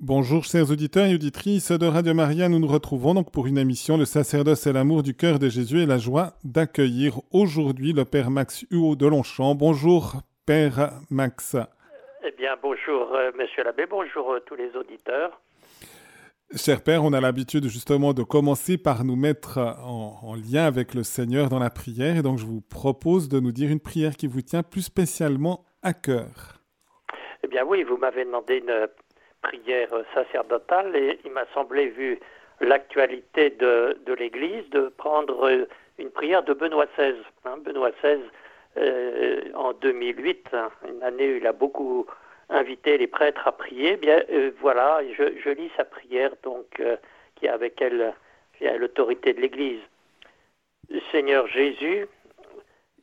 Bonjour chers auditeurs et auditrices de Radio Maria, nous nous retrouvons donc pour une émission Le sacerdoce et l'amour du cœur de Jésus et la joie d'accueillir aujourd'hui le Père Max Huot de Longchamp. Bonjour Père Max. Eh bien bonjour euh, Monsieur l'abbé, bonjour euh, tous les auditeurs. Cher Père, on a l'habitude justement de commencer par nous mettre en, en, lien avec le Seigneur dans la prière et donc je vous propose de nous dire une prière qui vous tient plus spécialement à cœur. Eh bien oui, vous m'avez demandé une prière sacerdotale et il m'a semblé, vu l'actualité de, l'Église, de prendre une prière de Benoît XVI. Hein, Benoît XVI, euh, en 2008, hein, une année où il a beaucoup invité les prêtres à prier, eh bien euh, voilà, je, je, lis sa prière donc euh, qui est avec elle l'autorité de l'Église. Seigneur Jésus,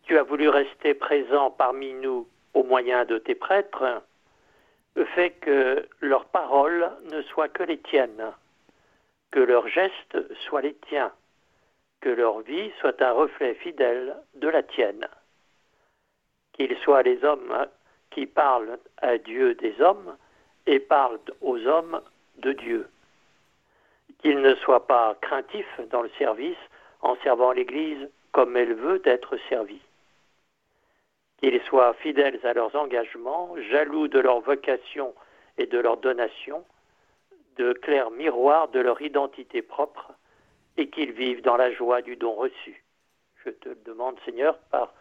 tu as voulu rester présent parmi nous au moyen de tes prêtres fait que leurs paroles ne soient que les tiennes, que leurs gestes soient les tiens, que leur vie soit un reflet fidèle de la tienne. Qu'ils soient les hommes qui parlent à Dieu des hommes et parlent aux hommes de Dieu. Qu'ils ne soient pas craintifs dans le service en servant l'Église comme elle veut être servie qu'ils soient fidèles à leurs engagements, jaloux de leur vocation et de leur donation, de clairs miroirs de leur identité propre, et qu'ils vivent dans la joie du don reçu. Je te le demande, Seigneur, par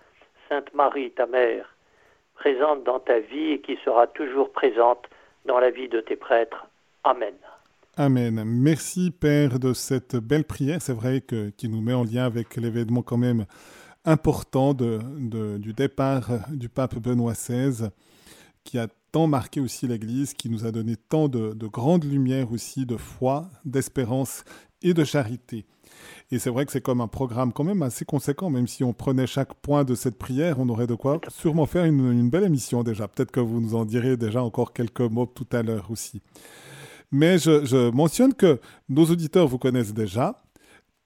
Sainte Marie, ta mère, présente dans ta vie et qui sera toujours présente dans la vie de tes prêtres. Amen. Amen. Merci, Père, de cette belle prière. C'est vrai que qui nous met en lien avec l'événement quand même important du départ du pape Benoît XVI, qui a tant marqué aussi l'Église, qui nous a donné tant de, de grandes lumières aussi de foi, d'espérance et de charité. Et c'est vrai que c'est comme un programme quand même assez conséquent, même si on prenait chaque point de cette prière, on aurait de quoi sûrement faire une, belle émission déjà. Peut-être que vous nous en direz déjà encore quelques mots tout à l'heure aussi. Mais je mentionne que nos auditeurs vous connaissent déjà,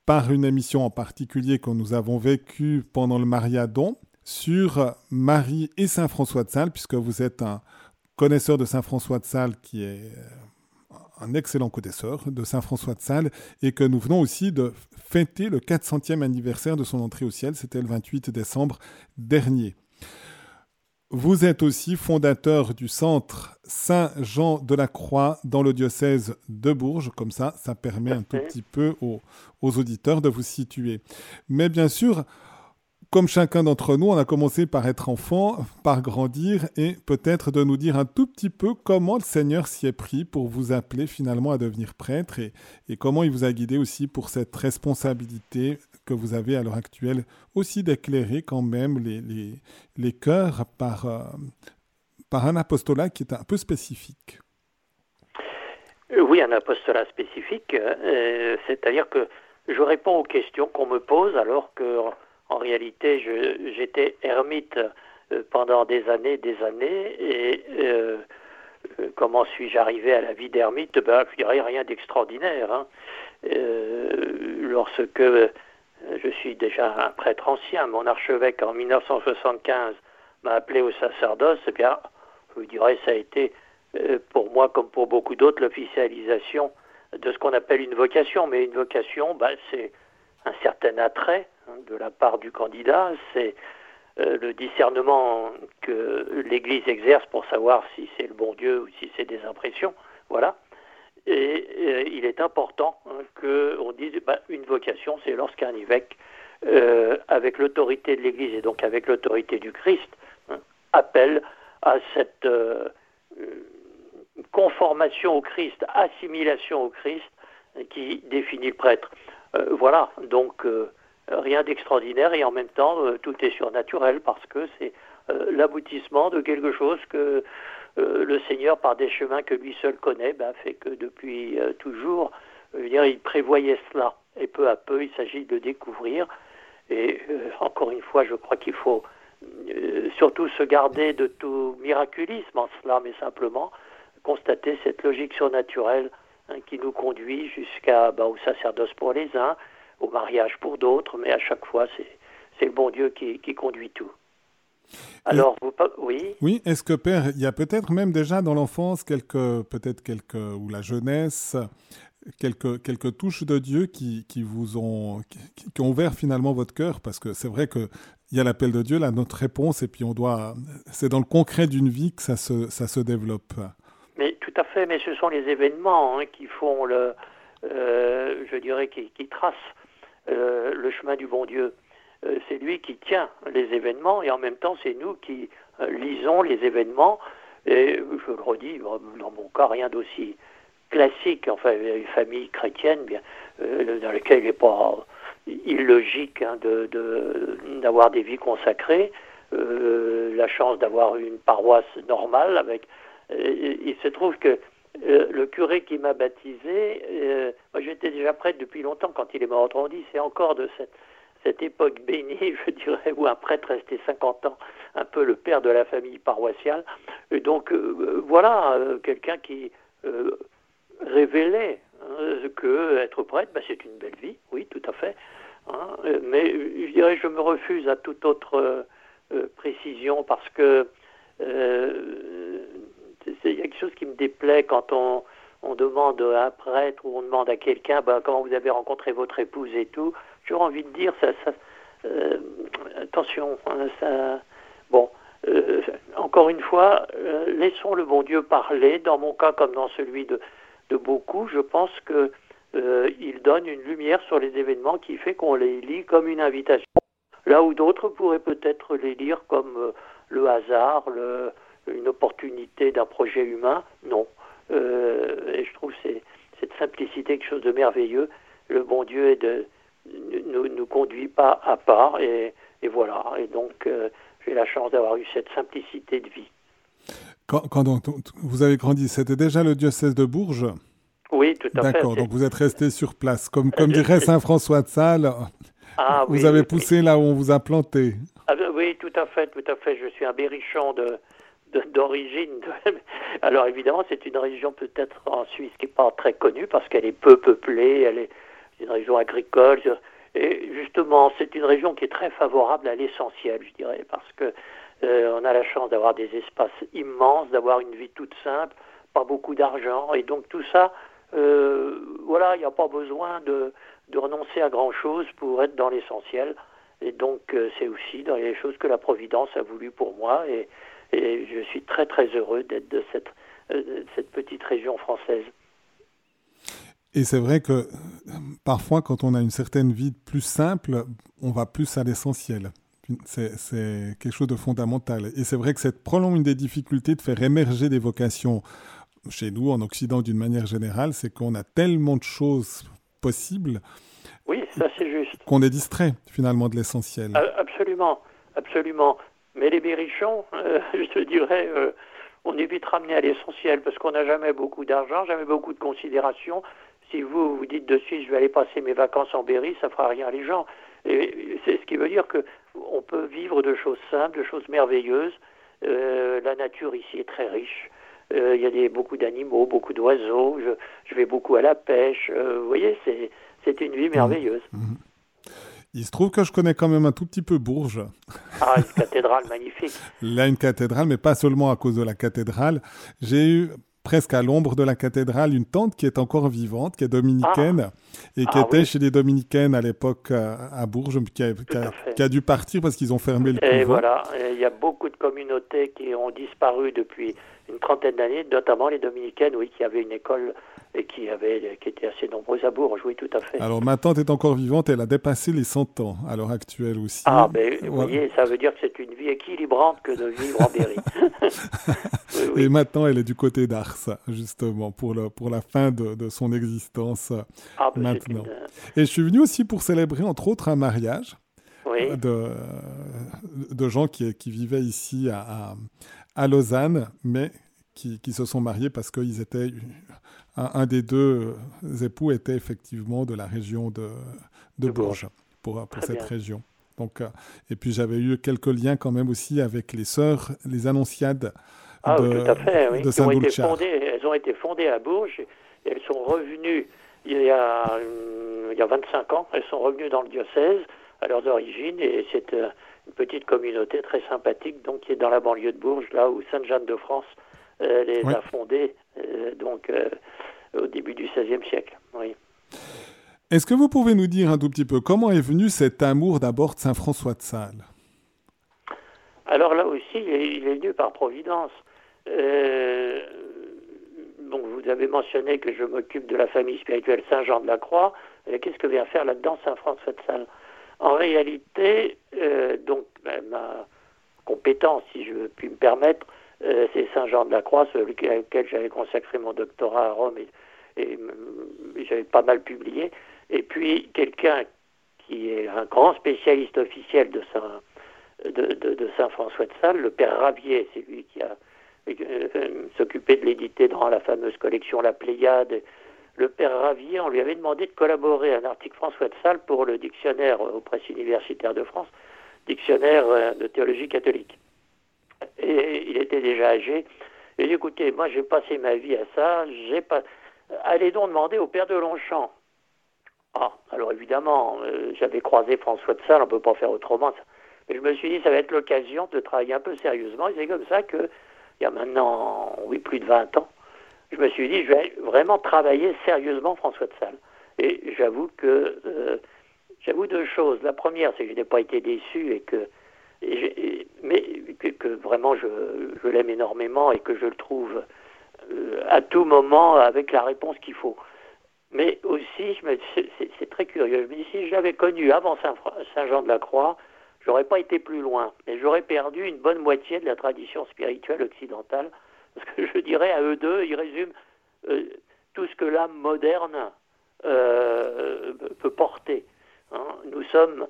par une émission en particulier que nous avons vécue pendant le Mariadon sur Marie et Saint François de Sales, puisque vous êtes un connaisseur de Saint François de Sales qui est euh, un excellent connaisseur de Saint François de Sales et que nous venons aussi de fêter le 400e anniversaire de son entrée au ciel, c'était le 28 décembre dernier. Vous êtes aussi fondateur du centre Saint-Jean de la Croix dans le diocèse de Bourges. Comme ça, ça permet un tout petit peu aux, aux auditeurs de vous situer. Mais bien sûr, comme chacun d'entre nous, on a commencé par être enfant, par grandir et peut-être de nous dire un tout petit peu comment le Seigneur s'y est pris pour vous appeler finalement à devenir prêtre et, et comment il vous a guidé aussi pour cette responsabilité que vous avez à l'heure actuelle aussi d'éclairer quand même les, les, les cœurs par, euh, par un apostolat qui est un peu spécifique. Oui, un apostolat spécifique, euh, c'est-à-dire que je réponds aux questions qu'on me pose alors que en réalité j'étais ermite euh, pendant des années, des années, et euh, euh comment suis-je arrivé à la vie d'ermite? Ben, je dirais rien d'extraordinaire. Hein. Euh, lorsque je suis déjà un prêtre ancien, mon archevêque en 1975 m'a appelé au sacerdoce, eh bien, je vous dirais, ça a été pour moi, comme pour beaucoup d'autres, l'officialisation de ce qu'on appelle une vocation. Mais une vocation, bah, c'est un certain attrait hein, de la part du candidat, c'est euh, le discernement que l'Église exerce pour savoir si c'est le bon Dieu ou si c'est des impressions. Voilà. Et, euh, il est important hein, qu'on dise bah, une vocation, c'est lorsqu'un évêque, euh, avec l'autorité de l'Église et donc avec l'autorité du Christ, hein, appelle à cette euh, conformation au Christ, assimilation au Christ, qui définit le prêtre. Voilà, donc rien d'extraordinaire et en même temps tout est surnaturel parce que c'est l'aboutissement de quelque chose que le Seigneur, par des chemins que lui seul connaît, ben, fait que depuis toujours, veux dire, il prévoyait cela. Et peu à peu, il s'agit de découvrir. Et encore une fois, je crois qu'il faut surtout se garder de tout miraculisme en cela, mais simplement constater cette logique surnaturelle hein, qui nous conduit jusqu'à bah, au sacerdoce pour les uns, au mariage pour d'autres, mais à chaque fois c'est le bon Dieu qui conduit tout. Alors, vous, oui. Oui, est-ce que Père, il y a peut-être même déjà dans l'enfance quelques, peut-être quelques, ou la jeunesse, quelques, quelques touches de Dieu qui, qui vous ont, qui, ont ouvert finalement votre cœur, parce que c'est vrai que il y a l'appel de Dieu, là, notre réponse, et puis on doit, c'est dans le concret d'une vie que ça se, ça se développe. Mais tout à fait, mais ce sont les événements hein, qui font le, euh, je dirais, qui, qui tracent euh, le chemin du bon Dieu. Euh, c'est lui qui tient les événements et en même temps c'est nous qui euh, lisons les événements. Et je le redis, dans mon cas, rien d'aussi classique, enfin une famille chrétienne bien, euh, dans laquelle il n'est pas illogique hein, d'avoir des vies consacrées, la chance d'avoir une paroisse normale avec. il se trouve que le curé qui m'a baptisé, moi j'étais déjà prêtre depuis longtemps quand il est mort. On dit c'est encore de cette cette époque bénie, je dirais, où un prêtre restait 50 ans, un peu le père de la famille paroissiale. Et donc euh, voilà, euh, quelqu'un qui euh, révélait hein, que être prêtre, ben, c'est une belle vie, oui, tout à fait. Hein. mais je dirais, je me refuse à toute autre précision parce que c'est quelque chose qui me déplaît quand on, demande à un prêtre ou on demande à quelqu'un ben, comment vous avez rencontré votre épouse et tout j'aurais envie de dire, ça, euh, attention, hein, ça, bon, euh, encore une fois, euh, laissons le bon Dieu parler. Dans mon cas, comme dans celui de, beaucoup, je pense que il donne une lumière sur les événements qui fait qu'on les lit comme une invitation. Là où d'autres pourraient peut-être les lire comme le hasard, une opportunité d'un projet humain. Non. et je trouve cette simplicité quelque chose de merveilleux. Le bon Dieu est de, ne nous conduit pas à part. Et, voilà. Et donc, euh, j'ai la chance d'avoir eu cette simplicité de vie. Quand, donc, vous avez grandi, c'était déjà le diocèse de Bourges Oui, tout à fait. D'accord, donc vous êtes resté sur place. Comme, comme dirait Saint François de Sales, ah, vous avez poussé là où on vous a planté. Ah, ben oui, tout à fait, tout à fait. Je suis un berrichon de, d'origine. Alors évidemment, c'est une région peut-être en Suisse qui n'est pas très connue parce qu'elle est peu peuplée, elle est c'est une région agricole. Et justement, c'est une région qui est très favorable à l'essentiel, je dirais, parce que euh, on a la chance d'avoir des espaces immenses, d'avoir une vie toute simple, pas beaucoup d'argent, et donc tout ça, euh, voilà, il n'y a pas besoin de, renoncer à grand chose pour être dans l'essentiel. Et donc euh, c'est aussi dans les choses que la Providence a voulu pour moi, et, je suis très très heureux d'être de cette petite région française. Et c'est vrai que parfois, quand on a une certaine vie plus simple, on va plus à l'essentiel. C'est quelque chose de fondamental. Et c'est vrai que c'est probablement une des difficultés de faire émerger des vocations chez nous, en Occident d'une manière générale, c'est qu'on a tellement de choses possibles. Oui, ça c'est juste. Qu'on est distrait finalement de l'essentiel. Absolument, absolument. Mais les berrichons, euh, je te dirais, euh, on est vite ramené à l'essentiel parce qu'on n'a jamais beaucoup d'argent, jamais beaucoup de considération. Si vous vous dites de suite, je vais aller passer mes vacances en Berry, ça fera rien à les gens. Et c'est ce qui veut dire que on peut vivre de choses simples, de choses merveilleuses. Euh, la nature ici est très riche. Euh, il y a des, beaucoup d'animaux, beaucoup d'oiseaux. Je, je, vais beaucoup à la pêche. Euh, vous voyez, c'est une vie mmh. merveilleuse. Mmh. Il se trouve que je connais quand même un tout petit peu Bourges. Ah, une cathédrale magnifique. Là, une cathédrale, mais pas seulement à cause de la cathédrale. J'ai eu presque à l'ombre de la cathédrale, une tante qui est encore vivante, qui est dominicaine, et qui ah était chez les dominicaines à l'époque à, Bourges, qui a, dû partir parce qu'ils ont fermé le Et voilà, il y a beaucoup de communautés qui ont disparu depuis une trentaine d'années, notamment les dominicaines, oui, qui avaient une école et qui, avait, qui était assez nombreuses à Bourges, oui, tout à fait. Alors ma tante est encore vivante, elle a dépassé les 100 ans à l'heure actuelle aussi. Ah, ben vous voyez, ça veut dire que c'est une vie équilibrante que de vivre en Berry. Et maintenant, elle est du côté d'Ars, justement, pour, le, pour la fin de, de son existence ah, ben maintenant. Et je suis venu aussi pour célébrer, entre autres, un mariage. De, de gens qui, qui vivaient ici à, à, Lausanne, mais qui, qui, se sont mariés parce qu'ils étaient un, des deux époux était effectivement de la région de, de, Bourges, pour, pour cette région. Donc, euh, et puis j'avais eu quelques liens quand même aussi avec les sœurs, les annonciades ah, de, tout à fait, oui. de ont été fondées, Elles ont été fondées à Bourges et elles sont revenues il y, a, il y a 25 ans, elles sont revenues dans le diocèse à leurs origines et c'est euh, une petite communauté très sympathique, donc qui est dans la banlieue de Bourges, là où Sainte-Jeanne-de-France les a fondées, donc au début du XVIe siècle. Oui. Est-ce que vous pouvez nous dire un tout petit peu comment est venu cet amour d'abord de Saint-François de Sales? Alors là aussi, il est, venu par providence. Euh, vous avez mentionné que je m'occupe de la famille spirituelle Saint-Jean de la Croix. Qu'est-ce que vient faire là-dedans Saint-François de Sales? En réalité, euh, donc ben, ma compétence, si je puis me permettre, euh, c'est Saint-Jean de la Croix, celui auquel j'avais consacré mon doctorat à Rome et, et j'avais pas mal publié. Et puis quelqu'un qui est un grand spécialiste officiel de Saint, de, Saint François de Sales, le père Ravier, c'est lui qui a euh, s'occupé de l'éditer dans la fameuse collection La Pléiade. Le père Ravier, on lui avait demandé de collaborer à un article François de Sales pour le dictionnaire aux presses universitaires de France, dictionnaire euh, de théologie catholique. Et il était déjà âgé. Et écoutez, moi j'ai passé ma vie à ça, j'ai pas. Allez donc demander au père de Longchamp. Ah, alors évidemment, euh, j'avais croisé François de Sales, on ne peut pas faire autrement. Mais je me suis dit, ça va être l'occasion de travailler un peu sérieusement. Et c'est comme ça que, il y a maintenant, oui, plus de 20 ans, je me suis dit, je vais vraiment travailler sérieusement François de Sales. Et j'avoue que, euh, j'avoue deux choses. La première, c'est que je n'ai pas été déçu et que, mais que, vraiment je, je l'aime énormément et que je le trouve euh, à tout moment avec la réponse qu'il faut. Mais aussi, c'est très curieux. Je me dis, si j'avais connu avant Saint-Jean de la Croix, j'aurais pas été plus loin. Et j'aurais perdu une bonne moitié de la tradition spirituelle occidentale. Parce que je dirais à eux deux, ils résument euh, tout ce que l'âme moderne euh, peut porter. Hein. Nous sommes,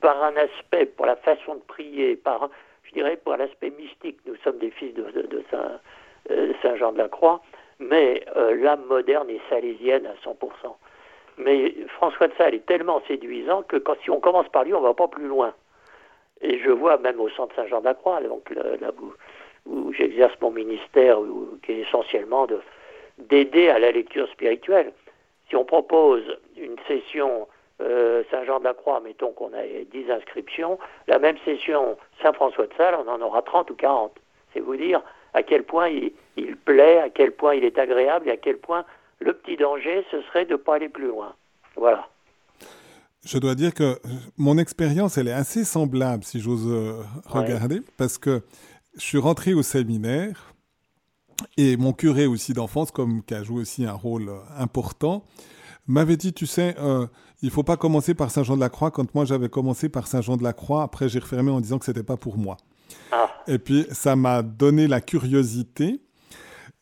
par un aspect, pour la façon de prier, par, je dirais, pour l'aspect mystique, nous sommes des fils de, Saint, euh, Jean de la Croix mais euh, l'âme moderne est salésienne à 100%. Mais François de Sales est tellement séduisant que quand, si on commence par lui, on ne va pas plus loin. Et je vois même au centre Saint-Jean-d'Acroix, donc là, où, j'exerce mon ministère, qui est essentiellement d'aider à la lecture spirituelle. Si on propose une session euh, Saint-Jean de la Croix, mettons qu'on a 10 inscriptions, la même session Saint-François de Sales, on en aura 30 ou 40. C'est vous dire à quel point il, plaît, à quel point il est agréable et à quel point le petit danger, ce serait de ne pas aller plus loin. Voilà. Je dois dire que mon expérience, elle est assez semblable, si j'ose euh, regarder, parce que je suis rentré au séminaire et mon curé aussi d'enfance, comme qui a joué aussi un rôle euh, important, m'avait dit, tu sais, euh, il faut pas commencer par Saint-Jean-de-la-Croix. Quand moi j'avais commencé par Saint-Jean-de-la-Croix, après j'ai refermé en disant que c'était pas pour moi. Ah. Et puis, ça m'a donné la curiosité,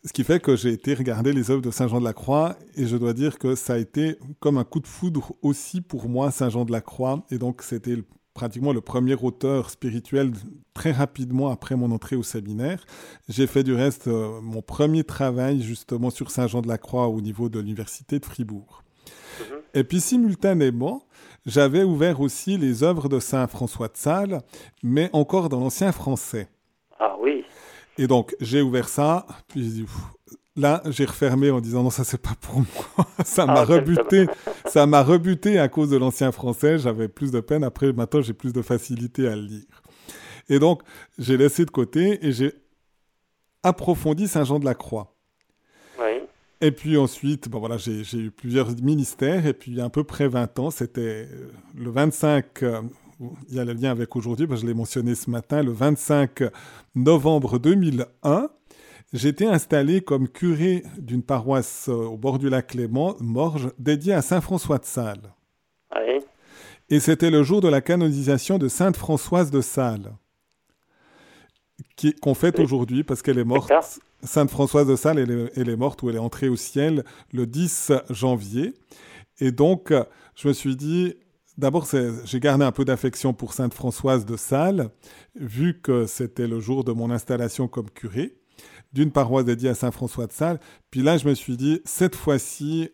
ce qui fait que j'ai été regarder les œuvres de Saint Jean de la Croix, et je dois dire que ça a été comme un coup de foudre aussi pour moi, Saint Jean de la Croix, et donc c'était pratiquement le premier auteur spirituel très rapidement après mon entrée au séminaire. J'ai fait du reste euh, mon premier travail justement sur Saint Jean de la Croix au niveau de l'université de Fribourg. Mhm. Et puis simultanément, j'avais ouvert aussi les œuvres de Saint François de Sales, mais encore dans l'ancien français. Ah oui. Et donc, j'ai ouvert ça, puis là, j'ai refermé en disant non, ça c'est pas pour moi. ça m'a ah, rebuté. Ça m'a rebuté à cause de l'ancien français. J'avais plus de peine. Après, maintenant, j'ai plus de facilité à le lire. Et donc, j'ai laissé de côté et j'ai approfondi Saint Jean de la Croix. Et puis ensuite, bon voilà, j'ai eu plusieurs ministères, et puis à peu près 20 ans, c'était euh, le 25, euh, il y a le lien avec aujourd'hui, je l'ai mentionné ce matin, le 25 novembre 2001, j'étais installé comme curé d'une paroisse euh, au bord du lac Léman, Morges, dédiée à Saint François de Sales. Et c'était le jour de la canonisation de Sainte Françoise de Sales, qu'on fête aujourd'hui parce qu'elle est morte. Sainte Françoise de Sales, elle est, morte ou elle est entrée au ciel le 10 janvier. Et donc, je me suis dit, d'abord, j'ai gardé un peu d'affection pour Sainte Françoise de Sales, vu que c'était le jour de mon installation comme curé d'une paroisse dédiée à Saint François de Sales. Puis là, je me suis dit, cette fois-ci,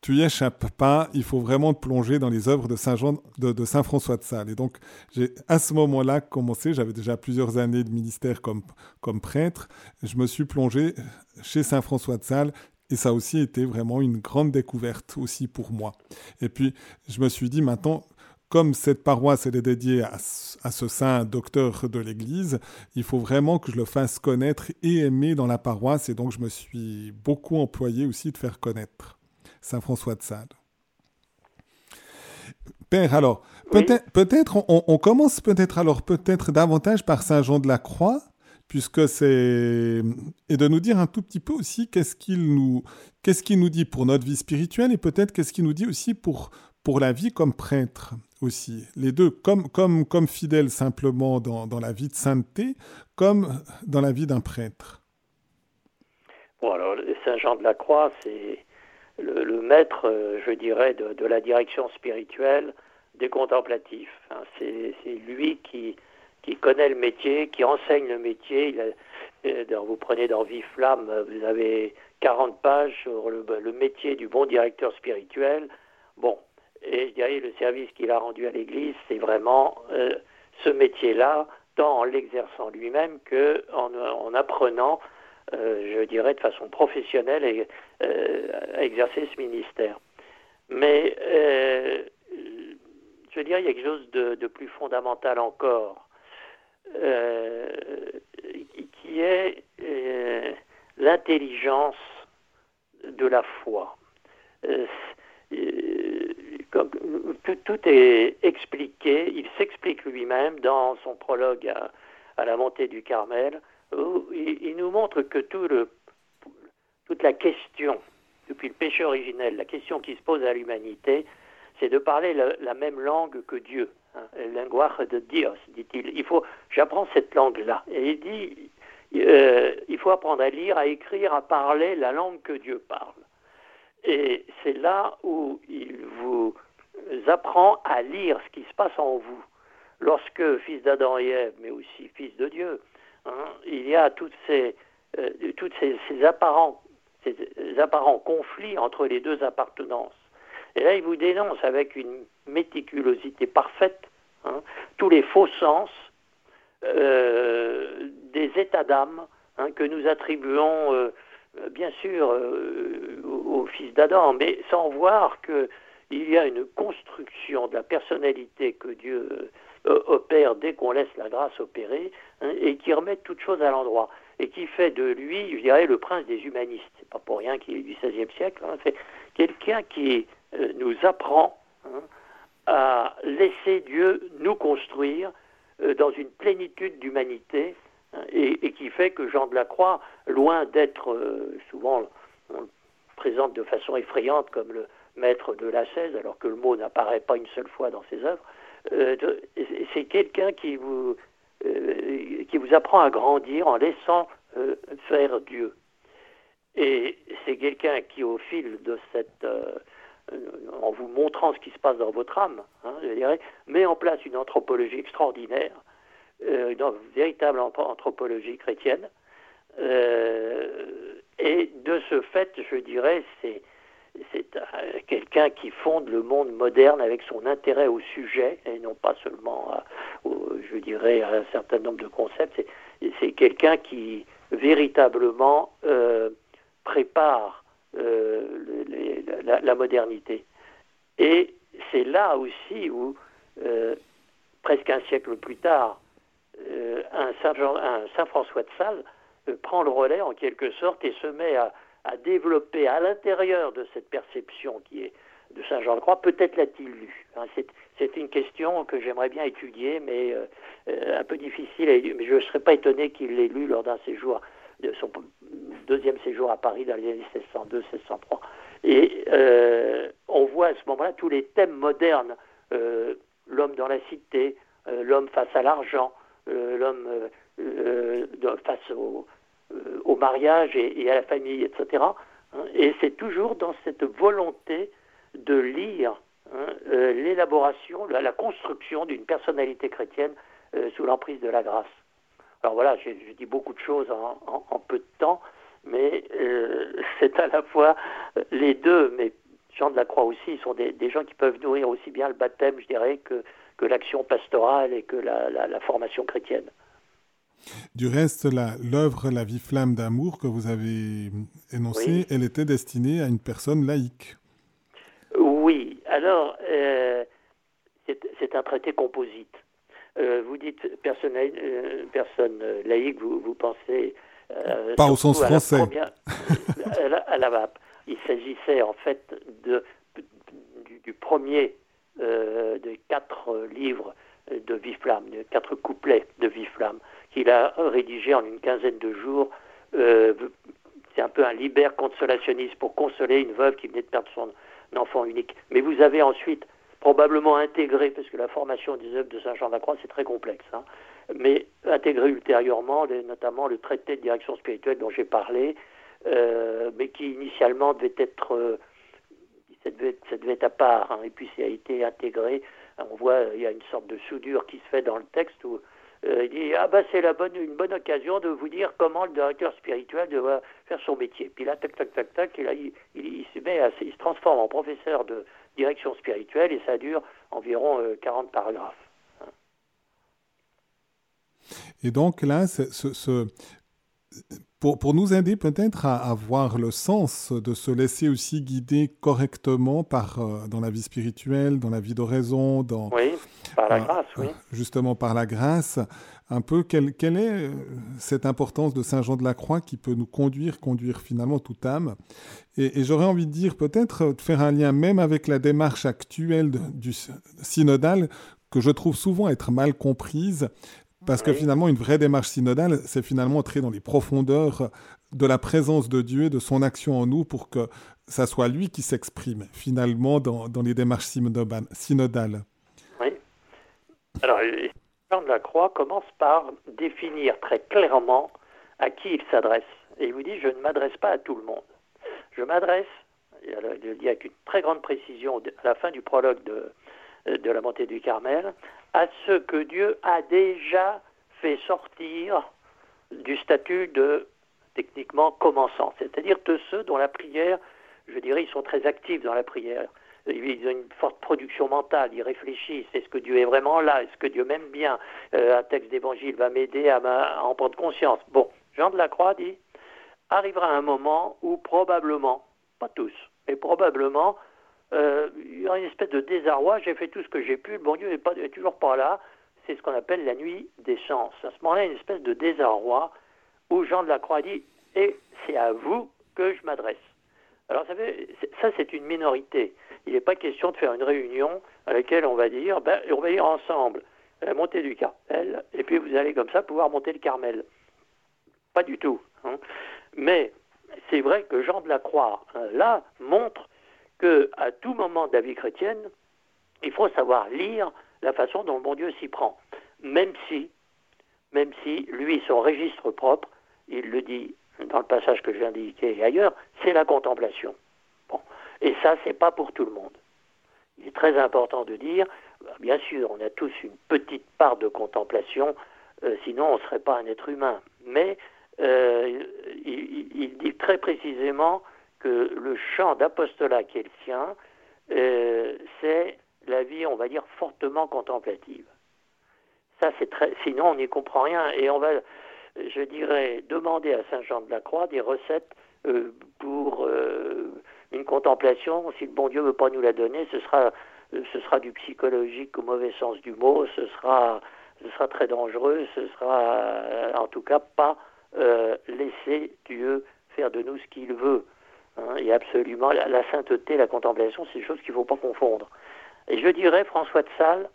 tu y échappes pas, il faut vraiment te plonger dans les œuvres de Saint, Jean, de, Saint François de Sales. Et donc, j'ai à ce moment-là commencé, j'avais déjà plusieurs années de ministère comme, comme prêtre, je me suis plongé chez Saint François de Sales et ça a aussi été vraiment une grande découverte aussi pour moi. Et puis, je me suis dit, maintenant, comme cette paroisse elle est dédiée à, à ce saint docteur de l'Église, il faut vraiment que je le fasse connaître et aimer dans la paroisse. Et donc je me suis beaucoup employé aussi de faire connaître Saint François de Sales. Père, alors, peut-être, peut-être on, commence peut-être alors peut-être davantage par Saint Jean de la Croix, puisque c'est et de nous dire un tout petit peu aussi qu'est-ce qu'il nous qu'est-ce qu'il nous dit pour notre vie spirituelle et peut-être qu'est-ce qu'il nous dit aussi pour pour la vie comme prêtre aussi. Les deux, comme, comme, comme fidèle simplement dans, dans la vie de sainteté, comme dans la vie d'un prêtre. Bon, alors, Saint Jean de la Croix, c'est le, maître, euh, je dirais, de, la direction spirituelle des contemplatifs. Hein. c'est lui qui, qui connaît le métier, qui enseigne le métier. Euh, vous prenez dans Vie Flamme, vous avez 40 pages sur le, métier du bon directeur spirituel. Bon, et je dirais le service qu'il a rendu à l'Église, c'est vraiment euh, ce métier-là, tant en l'exerçant lui-même que en apprenant euh, je dirais, de façon professionnelle euh, à exercer ce ministère. Mais je dirais, il y a quelque chose de, plus fondamental encore, qui est l'intelligence de la foi. Tout, est expliqué, il s'explique lui-même dans son prologue à, la montée du Carmel, il, nous montre que toute la question, depuis le péché originel, la question qui se pose à l'humanité, c'est de parler la, même langue que Dieu. Hein, de Dios, dit-il. Il faut, j'apprends cette langue-là. Et il dit, euh, il faut apprendre à lire, à écrire, à parler la langue que Dieu parle. Et c'est là où il vous apprend à lire ce qui se passe en vous. Lorsque, fils d'Adam et Ève, mais aussi fils de Dieu, Hein, il y a toutes ces, euh, ces apparents conflits entre les deux appartenances. Et là, il vous dénonce avec une méticulosité parfaite hein, tous les faux sens euh, des états d'âme hein, que nous attribuons, euh, bien sûr, au, fils d'Adam, mais sans voir qu'il y a une construction de la personnalité que Dieu opère dès qu'on laisse la grâce opérer, Hein, et qui remet toute chose à l'endroit et qui fait de lui, je dirais, le prince des humanistes. C'est pas pour rien qu'il est du XVIe siècle. Hein. c'est quelqu'un qui euh, nous apprend hein, à laisser Dieu nous construire euh, dans une plénitude d'humanité et, qui fait que Jean de la Croix, loin d'être euh, souvent on présente de façon effrayante comme le maître de la 16, alors que le mot n'apparaît pas une seule fois dans ses œuvres, c'est quelqu'un qui vous euh, qui vous apprend à grandir en laissant euh, faire Dieu. Et c'est quelqu'un qui, au fil de cette, euh, en vous montrant ce qui se passe dans votre âme, hein, je dirais, met en place une anthropologie extraordinaire, une véritable anthropologie chrétienne. et de ce fait, je dirais, c'est c'est quelqu'un qui fonde le monde moderne avec son intérêt au sujet et non pas seulement, je dirais, à un certain nombre de concepts. C'est quelqu'un qui véritablement euh, prépare euh, la, modernité. Et c'est là aussi où, euh, presque un siècle plus tard, un Saint, François de Sales prend le relais en quelque sorte et se met à développer à l'intérieur de cette perception qui est de Saint Jean de Croix, peut-être l'a-t-il lu hein, C'est une question que j'aimerais bien étudier, mais euh, euh, un peu difficile. mais je ne serais pas étonné qu'il l'ait lu lors d'un séjour, de son deuxième séjour à Paris dans les années 1602-1603. Et euh, on voit à ce moment-là tous les thèmes modernes, l'homme dans la cité, l'homme face à l'argent, l'homme face au, euh, mariage et, à la famille, etc. Hein. et c'est toujours dans cette volonté de lire hein, euh, l'élaboration, la, construction d'une personnalité chrétienne euh, sous l'emprise de la grâce. Alors voilà, j'ai dit beaucoup de choses en, peu de temps, mais c'est à la fois les deux, mais Jean de la Croix aussi, sont des, gens qui peuvent nourrir aussi bien le baptême, je dirais, que, que l'action pastorale et que la formation chrétienne. Du reste, l'œuvre la, Vie flamme d'amour que vous avez énoncée, elle était destinée à une personne laïque. Oui, alors, euh, c'est un traité composite. vous dites personne, personne laïque, vous, vous pensez pas au sens français. à, la, il s'agissait en fait de, du, premier des quatre livres de Viflamme, de quatre couplets de Viflamme, qu'il a rédigé en une quinzaine de jours. c'est un peu un liber consolationniste pour consoler une veuve qui venait de perdre son enfant unique. Mais vous avez ensuite probablement intégré, parce que la formation des œuvres de Saint-Jean de la Croix, c'est très complexe, hein, mais intégré ultérieurement, notamment le traité de direction spirituelle dont j'ai parlé, euh, mais qui initialement devait être, ça, devait, être à part, hein, et puis ça a été intégré. On voit, il y a une sorte de soudure qui se fait dans le texte où euh, il dit ah bah c'est la bonne une bonne occasion de vous dire comment le directeur spirituel doit faire son métier. Puis là tac tac tac tac et là il, se met il se transforme en professeur de direction spirituelle et ça dure environ 40 euh, paragraphes. Et donc là, ce, pour, pour, nous aider peut-être à avoir le sens de se laisser aussi guider correctement par, euh, dans la vie spirituelle, dans la vie d'oraison, dans, oui, par la euh, grâce, oui. Justement par la grâce, un peu quelle, quelle est cette importance de Saint Jean de la Croix qui peut nous conduire, conduire finalement toute âme. Et, j'aurais envie de dire peut-être de faire un lien même avec la démarche actuelle du synodal que je trouve souvent être mal comprise parce que finalement, une vraie démarche synodale, c'est finalement entrer dans les profondeurs de la présence de Dieu, de son action en nous, pour que ça soit lui qui s'exprime finalement dans, dans, les démarches synodales. Oui. Alors, Jean de la Croix commence par définir très clairement à qui il s'adresse. Et il vous dit, je ne m'adresse pas à tout le monde. Je m'adresse, il le dit avec une très grande précision à la fin du prologue de, de la montée du Carmel, à ceux que Dieu a déjà fait sortir du statut de techniquement commençant, c'est-à-dire de ceux dont la prière, je dirais, ils sont très actifs dans la prière. Ils ont une forte production mentale, ils réfléchissent, est-ce que Dieu est vraiment là, est-ce que Dieu m'aime bien, euh, un texte d'évangile va m'aider à, en prendre conscience. Bon, Jean de la Croix dit, arrivera un moment où probablement, pas tous, mais probablement, euh, une espèce de désarroi, j'ai fait tout ce que j'ai pu, le bon Dieu n'est toujours pas là, c'est ce qu'on appelle la nuit des sens. À ce moment-là, une espèce de désarroi où Jean de la Croix dit Et c'est à vous que je m'adresse. Alors ça, ça c'est une minorité. Il n'est pas question de faire une réunion à laquelle on va dire ben, on va ir ensemble la montée du Carmel, et puis vous allez comme ça pouvoir monter le Carmel. Pas du tout. Hein. Mais c'est vrai que Jean de la Croix, euh, là, montre qu'à tout moment de la vie chrétienne, il faut savoir lire la façon dont le bon Dieu s'y prend. Même si, même si, lui, son registre propre, il le dit dans le passage que je viens d'indiquer et ailleurs, c'est la contemplation. Bon. Et ça, c'est pas pour tout le monde. Il est très important de dire, bien sûr, on a tous une petite part de contemplation, euh, sinon on ne serait pas un être humain. Mais euh, il, dit très précisément que le champ d'apostolat qui est le sien, euh, c'est la vie, on va dire, fortement contemplative. Ça, c'est très. Sinon, on n'y comprend rien. Et on va, je dirais, demander à Saint Jean de la Croix des recettes euh, pour euh, une contemplation. Si le bon Dieu veut pas nous la donner, ce sera, ce sera du psychologique au mauvais sens du mot. Ce sera, ce sera très dangereux. Ce sera, en tout cas, pas laisser Dieu faire de nous ce qu'il veut. Hein, et absolument, la, sainteté, la contemplation, c'est des choses qu'il ne faut pas confondre. Et je dirais, François de Sales,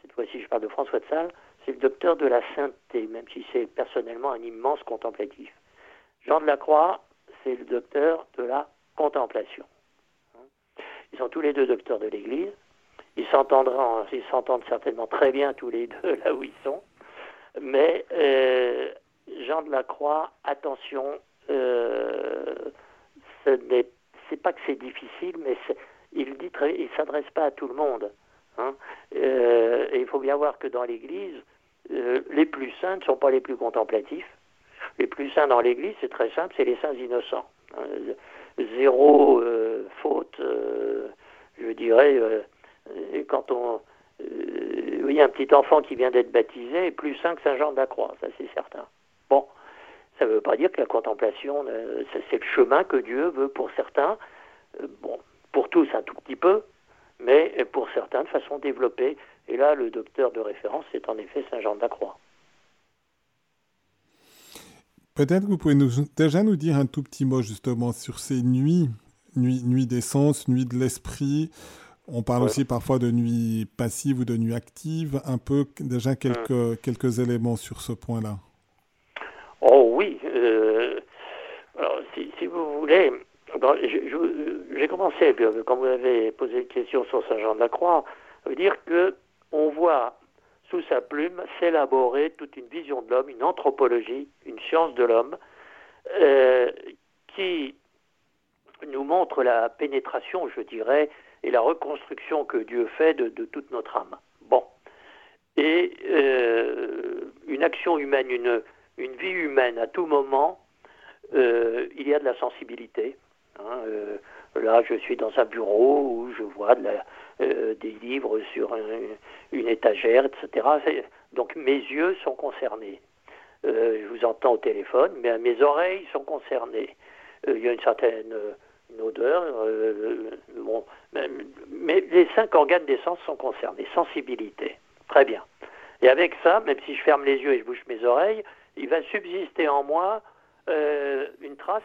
cette fois-ci je parle de François de Sales, c'est le docteur de la sainteté, même si c'est personnellement un immense contemplatif. Jean de la Croix, c'est le docteur de la contemplation. Ils sont tous les deux docteurs de l'Église. Ils s'entendront, ils s'entendent certainement très bien tous les deux là où ils sont. Mais euh, Jean de la Croix, attention, euh, ce n'est pas que c'est difficile, mais il dit il s'adresse pas à tout le monde. Hein. Euh, et il faut bien voir que dans l'Église, euh, les plus saints ne sont pas les plus contemplatifs. Les plus saints dans l'Église, c'est très simple, c'est les saints innocents. Hein. Zéro euh, faute, je dirais. quand on, a un petit enfant qui vient d'être baptisé, plus saint que Saint Jean de la Croix, ça c'est certain. Ça ne veut pas dire que la contemplation, euh, c'est le chemin que Dieu veut pour certains, euh, bon, pour tous un tout petit peu, mais pour certains de façon développée. Et là, le docteur de référence, c'est en effet Saint-Jean de la Croix. Peut-être que vous pouvez nous, déjà nous dire un tout petit mot justement sur ces nuits, nuits, nuits des sens, nuits de l'esprit. On parle aussi parfois de nuits passives ou de nuits actives. Un peu déjà quelques, hum. quelques éléments sur ce point-là. Oh oui. Euh, alors, si, vous voulez, j'ai commencé, quand vous avez posé une question sur Saint-Jean-de-la-Croix, veut dire que on voit sous sa plume s'élaborer toute une vision de l'homme, une anthropologie, une science de l'homme, euh, qui nous montre la pénétration, je dirais, et la reconstruction que Dieu fait de, toute notre âme. Bon. Et euh, une action humaine, une, une, vie humaine, à tout moment, euh, il y a de la sensibilité. Hein, là, je suis dans un bureau où je vois euh, des livres sur une étagère, etc. Donc mes yeux sont concernés. Euh, je vous entends au téléphone, mais mes oreilles sont concernées. Euh, il y a une certaine odeur. mais les cinq organes des sens sont concernés. Sensibilité. Très bien. Et avec ça, même si je ferme les yeux et je bouge mes oreilles, il va subsister en moi une trace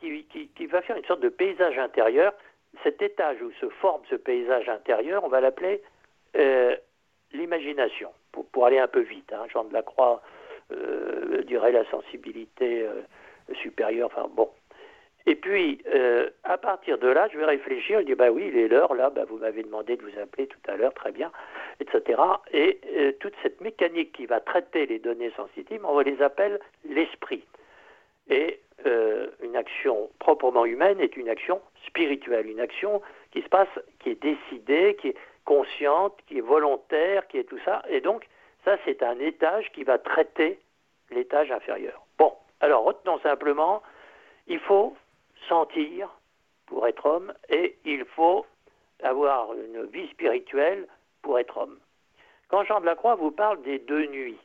qui, qui, va faire une sorte de paysage intérieur cet étage où se forme ce paysage intérieur, on va l'appeler euh, l'imagination, pour, aller un peu vite. Hein. Jean de la Croix euh, dirait la sensibilité euh, supérieure, enfin bon. Et puis, à partir de là, je vais réfléchir, je dis, bah oui, il est l'heure, là, bah, vous m'avez demandé de vous appeler tout à l'heure, très bien, etc. Et toute cette mécanique qui va traiter les données sensitives, on les appelle l'esprit. Et euh, une action proprement humaine est une action spirituelle, une action qui se passe, qui est décidée, qui est consciente, qui est volontaire, qui est tout ça. Et donc, ça, c'est un étage qui va traiter l'étage inférieur. Bon, alors retenons simplement, il faut sentir pour être homme et il faut avoir une vie spirituelle pour être homme. Quand Jean de la Croix vous parle des deux nuits,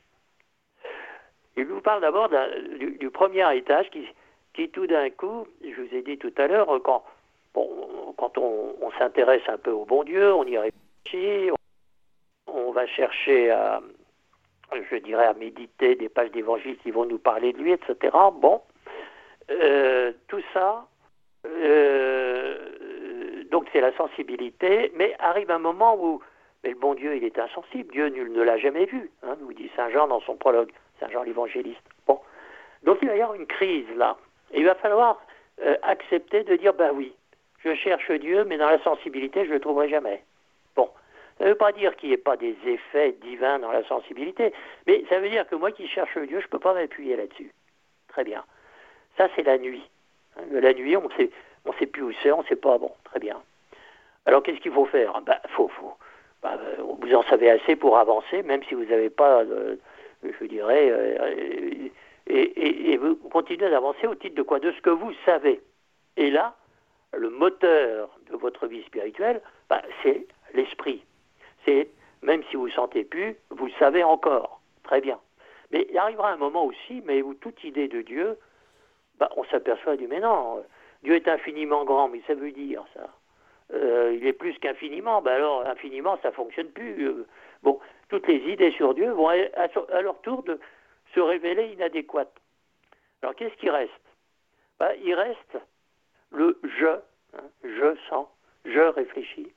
il vous parle d'abord du, premier étage qui, qui tout d'un coup, je vous ai dit tout à l'heure, quand, quand on, s'intéresse un peu au bon Dieu, on y réfléchit, on, va chercher à, je dirais, à méditer des pages d'évangile qui vont nous parler de lui, etc. Bon, euh, tout ça, euh, donc c'est la sensibilité, mais arrive un moment où mais le bon Dieu, il est insensible. Dieu, nul ne l'a jamais vu, hein, nous dit Saint Jean dans son prologue, Saint Jean l'évangéliste. Bon. Donc il va y avoir une crise là il va falloir euh, accepter de dire, ben oui, je cherche Dieu, mais dans la sensibilité, je ne le trouverai jamais. Bon, ça ne veut pas dire qu'il n'y ait pas des effets divins dans la sensibilité, mais ça veut dire que moi qui cherche Dieu, je ne peux pas m'appuyer là-dessus. Très bien. Ça, c'est la nuit. Hein, la nuit, on sait, ne sait plus où c'est, on ne sait pas. Bon, très bien. Alors, qu'est-ce qu'il faut faire? Ben, faut, faut, ben, Vous en savez assez pour avancer, même si vous n'avez pas, euh, je dirais, euh, et, vous continuez d'avancer au titre de quoi De ce que vous savez. Et là, le moteur de votre vie spirituelle, bah, c'est l'esprit. C'est, même si vous ne sentez plus, vous le savez encore. Très bien. Mais il arrivera un moment aussi, mais où toute idée de Dieu, bah, on s'aperçoit du mais non, Dieu est infiniment grand, mais ça veut dire ça. Euh, il est plus qu'infiniment, bah alors infiniment, ça fonctionne plus. Euh, bon, toutes les idées sur Dieu vont à leur tour se révéler inadéquate. Alors qu'est-ce qui reste? Ben, Il reste le je, hein, je sens, je réfléchis.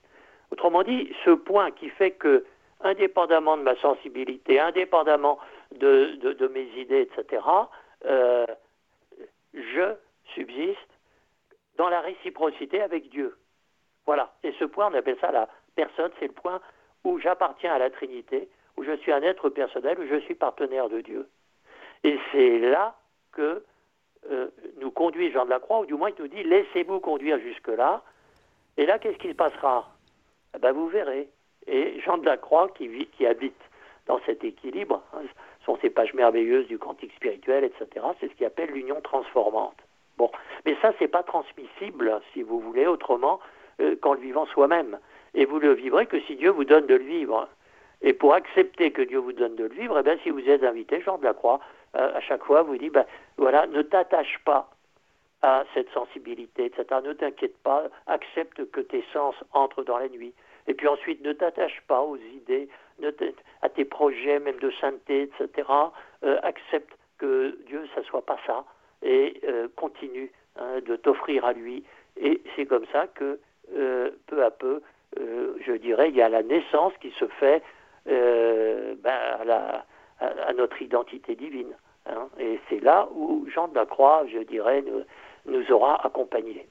Autrement dit, ce point qui fait que, indépendamment de ma sensibilité, indépendamment de, mes idées, etc., euh, je subsiste dans la réciprocité avec Dieu. Voilà. Et ce point, on appelle ça la personne, c'est le point où j'appartiens à la Trinité, où je suis un être personnel, où je suis partenaire de Dieu. Et c'est là que euh, nous conduit Jean de la Croix, ou du moins il nous dit laissez-vous conduire jusque-là. Et là, qu'est-ce qui se passera? Eh ben, Vous verrez. Et Jean de la Croix, qui, vit, qui habite dans cet équilibre, hein, sont ces pages merveilleuses du cantique spirituel, etc., c'est ce qu'il appelle l'union transformante. Bon, mais ça, c'est pas transmissible, si vous voulez, autrement euh, qu'en le vivant soi-même. Et vous le vivrez que si Dieu vous donne de le vivre. Et pour accepter que Dieu vous donne de le vivre, eh bien, si vous êtes invité, Jean de la Croix, euh, à chaque fois, vous dit, ben, voilà, ne t'attache pas à cette sensibilité, etc. Ne t'inquiète pas, accepte que tes sens entrent dans la nuit, Et puis ensuite, ne t'attache pas aux idées, à tes projets, même de sainteté, etc. Euh, accepte que Dieu, ça soit pas ça, et euh, continue hein, de t'offrir à lui. Et c'est comme ça que, peu à peu, je dirais, il y a la naissance qui se fait ben, à, notre identité divine. Hein. Et c'est là où Jean de la Croix, je dirais, nous, nous aura accompagnés.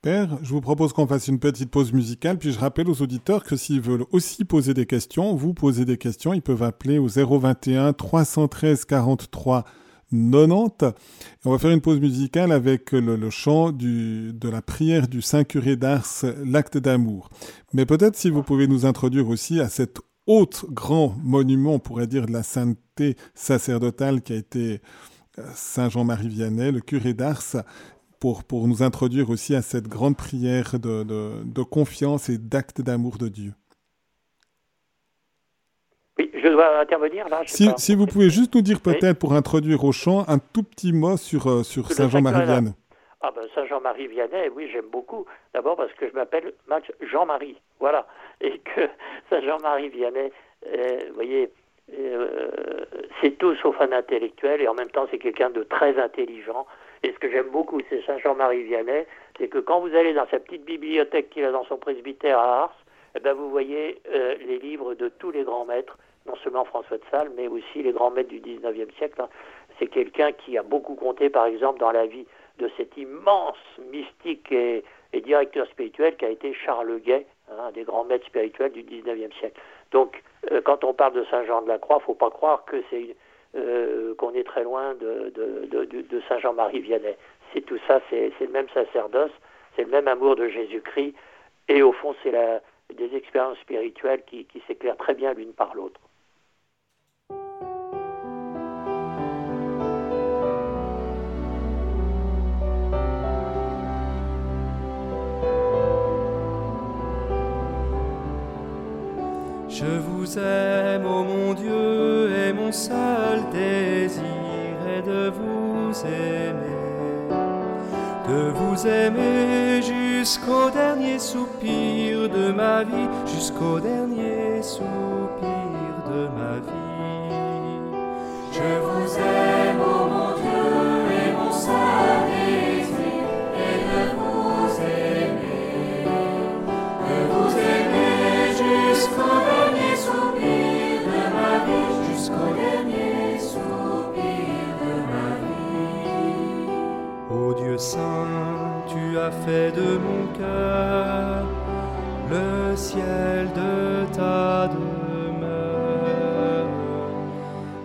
Père, je vous propose qu'on fasse une petite pause musicale, puis je rappelle aux auditeurs que s'ils veulent aussi poser des questions, vous poser des questions, ils peuvent appeler au 021 313 43 90. on va faire une pause musicale avec le, chant du, de la prière du Saint Curé d'Ars, l'acte d'amour. Mais peut-être si vous pouvez nous introduire aussi à cet autre grand monument, on pourrait dire, de la sainteté sacerdotale qui a été euh, Saint Jean-Marie Vianney, le curé d'Ars, pour, pour nous introduire aussi à cette grande prière de, de, confiance et d'acte d'amour de Dieu. Oui, je dois intervenir là. Si, si vous pouvez juste nous dire peut-être pour introduire au chant un tout petit mot sur, euh, sur Saint Jean-Marie Vianney. Ah ben Saint Jean-Marie Vianney, oui, j'aime beaucoup. D'abord parce que je m'appelle Max Jean-Marie, voilà. Et que Saint Jean-Marie Vianney, euh, vous voyez, euh, c'est tout sauf un intellectuel et en même temps c'est quelqu'un de très intelligent et ce que j'aime beaucoup, c'est Saint Jean-Marie Vianney, c'est que quand vous allez dans sa petite bibliothèque qu'il a dans son presbytère à Ars, eh ben vous voyez euh, les livres de tous les grands maîtres, non seulement François de Sales, mais aussi les grands maîtres du 19e siècle. Hein. C'est quelqu'un qui a beaucoup compté, par exemple, dans la vie de cet immense mystique et, directeur spirituel qui a été Charles Guay, hein, un des grands maîtres spirituels du 19e siècle. Donc, euh, quand on parle de Saint Jean de la Croix, il ne faut pas croire que c'est euh, qu'on est très loin de, de, Saint Jean-Marie Vianney. C'est tout ça, c'est le même sacerdoce, c'est le même amour de Jésus-Christ, et au fond, c'est des expériences spirituelles qui, qui s'éclairent très bien l'une par l'autre. Vous aime, ô mon Dieu, et mon seul désir est de vous aimer, de vous aimer jusqu'au dernier soupir de ma vie, jusqu'au dernier soupir de ma vie. Je vous aime, ô mon Dieu, et mon seul désir est de vous aimer, de vous aimer jusqu'au Saint, tu as fait de mon cœur le ciel de ta demeure,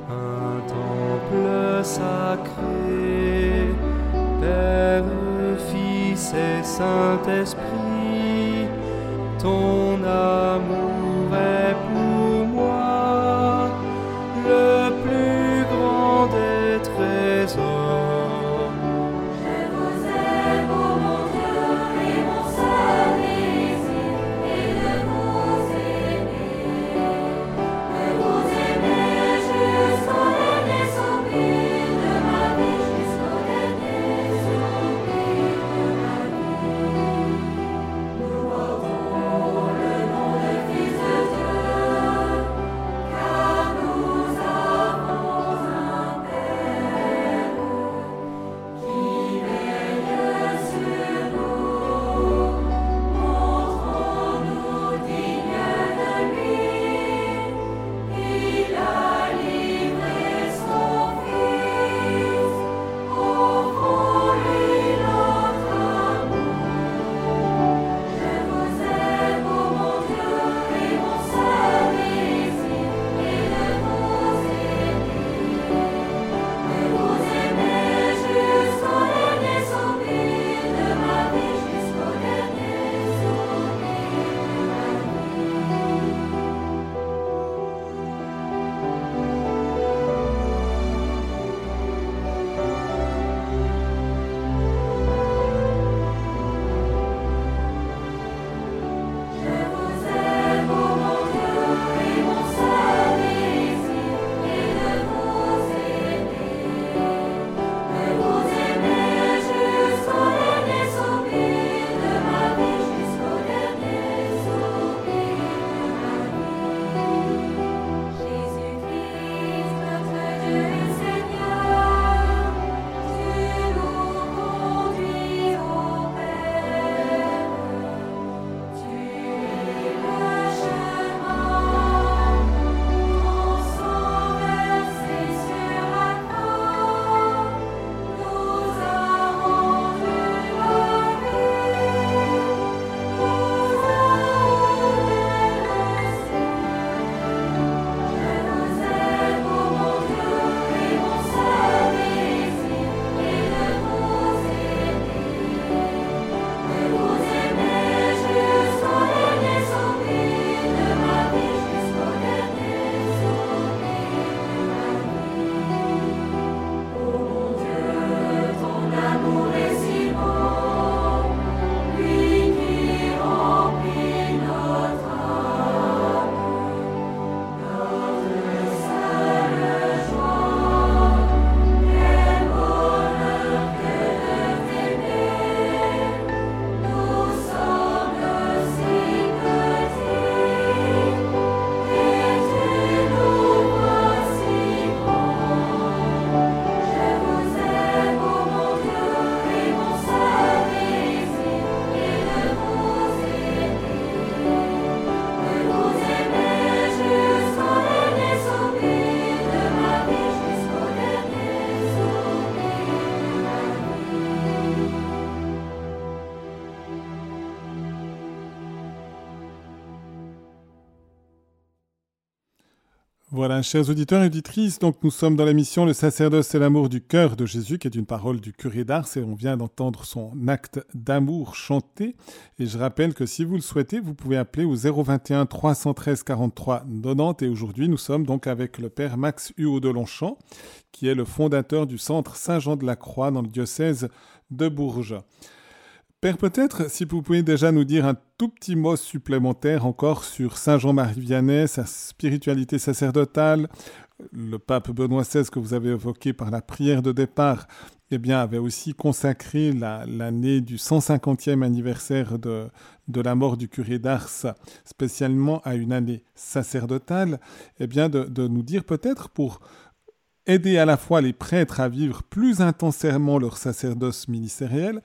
un temple sacré, Père, Fils et Saint-Esprit, ton amour est Chers auditeurs et auditrices, donc nous sommes dans l'émission Le sacerdoce et l'amour du cœur de Jésus, qui est une parole du curé d'Ars, et on vient d'entendre son acte d'amour chanté. Et je rappelle que si vous le souhaitez, vous pouvez appeler au 021 313 43 90. Et aujourd'hui, nous sommes donc avec le père Max Huot de Longchamp, qui est le fondateur du centre Saint-Jean de la Croix dans le diocèse de Bourges. Père, peut-être si vous pouvez déjà nous dire un tout petit mot supplémentaire encore sur Saint Jean-Marie Vianney, sa spiritualité sacerdotale. Le pape Benoît XVI que vous avez évoqué par la prière de départ, eh bien, avait aussi consacré l'année du 150e anniversaire de, la mort du curé d'Ars, spécialement à une année sacerdotale. Eh bien, de nous dire peut-être pour aider à la fois les prêtres à vivre plus intensément leur sacerdoce ministériel,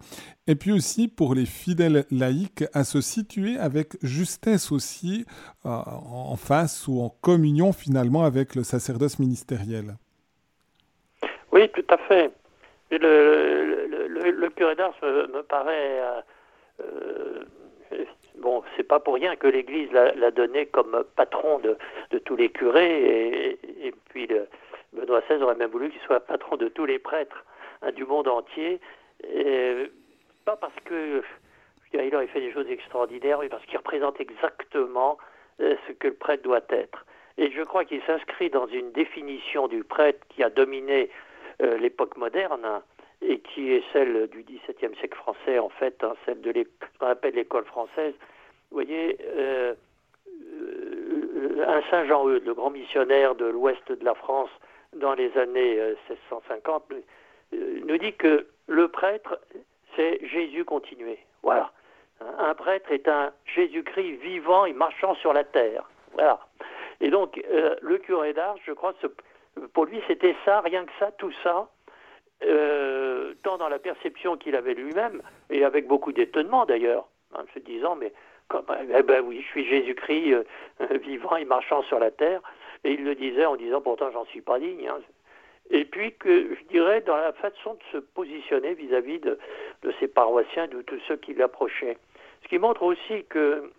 et puis aussi pour les fidèles laïcs à se situer avec justesse aussi euh, en face ou en communion finalement avec le sacerdoce ministériel. Oui, tout à fait. Le, curé d'Ars me, paraît... Euh, euh, bon, c'est pas pour rien que l'Église l'a donné comme patron de, tous les curés, et, puis Benoît XVI aurait même voulu qu'il soit patron de tous les prêtres hein, du monde entier. pas parce que il aurait fait des choses extraordinaires, mais parce qu'il représente exactement euh, ce que le prêtre doit être. Et je crois qu'il s'inscrit dans une définition du prêtre qui a dominé euh, l'époque moderne hein, et qui est celle du XVIIe siècle français, en fait, hein, celle de qu'on appelle l'école française. Vous voyez, euh, un Saint Jean-Eudes, le grand missionnaire de l'ouest de la France, dans les années 1650, euh, euh, nous dit que le prêtre, c'est Jésus continué. Voilà. Un prêtre est un Jésus-Christ vivant et marchant sur la terre. Voilà. Et donc, euh, le curé d'Ars, je crois, pour lui, c'était ça, rien que ça, tout ça, tant dans la perception qu'il avait lui-même, et avec beaucoup d'étonnement d'ailleurs, en se disant, mais eh ben oui, je suis Jésus-Christ vivant et marchant sur la terre. Et il le disait en disant pourtant j'en suis pas digne. Hein. Et puis que je dirais dans la façon de se positionner vis-à-vis de, ses paroissiens, de tous ceux qui l'approchaient. Ce qui montre aussi que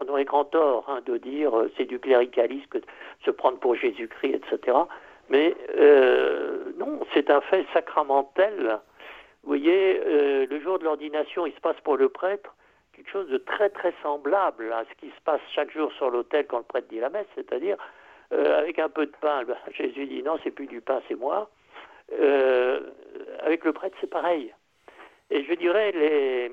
on aurait grand tort hein, de dire euh, c'est du cléricalisme de se prendre pour Jésus-Christ, etc. Mais euh, non, c'est un fait sacramentel. Vous voyez, euh, le jour de l'ordination, il se passe pour le prêtre quelque chose de très très semblable à ce qui se passe chaque jour sur l'autel quand le prêtre dit la messe, c'est-à-dire euh, avec un peu de pain, Jésus dit non, c'est plus du pain, c'est moi. Euh, avec le prêtre, c'est pareil. Et je dirais, les...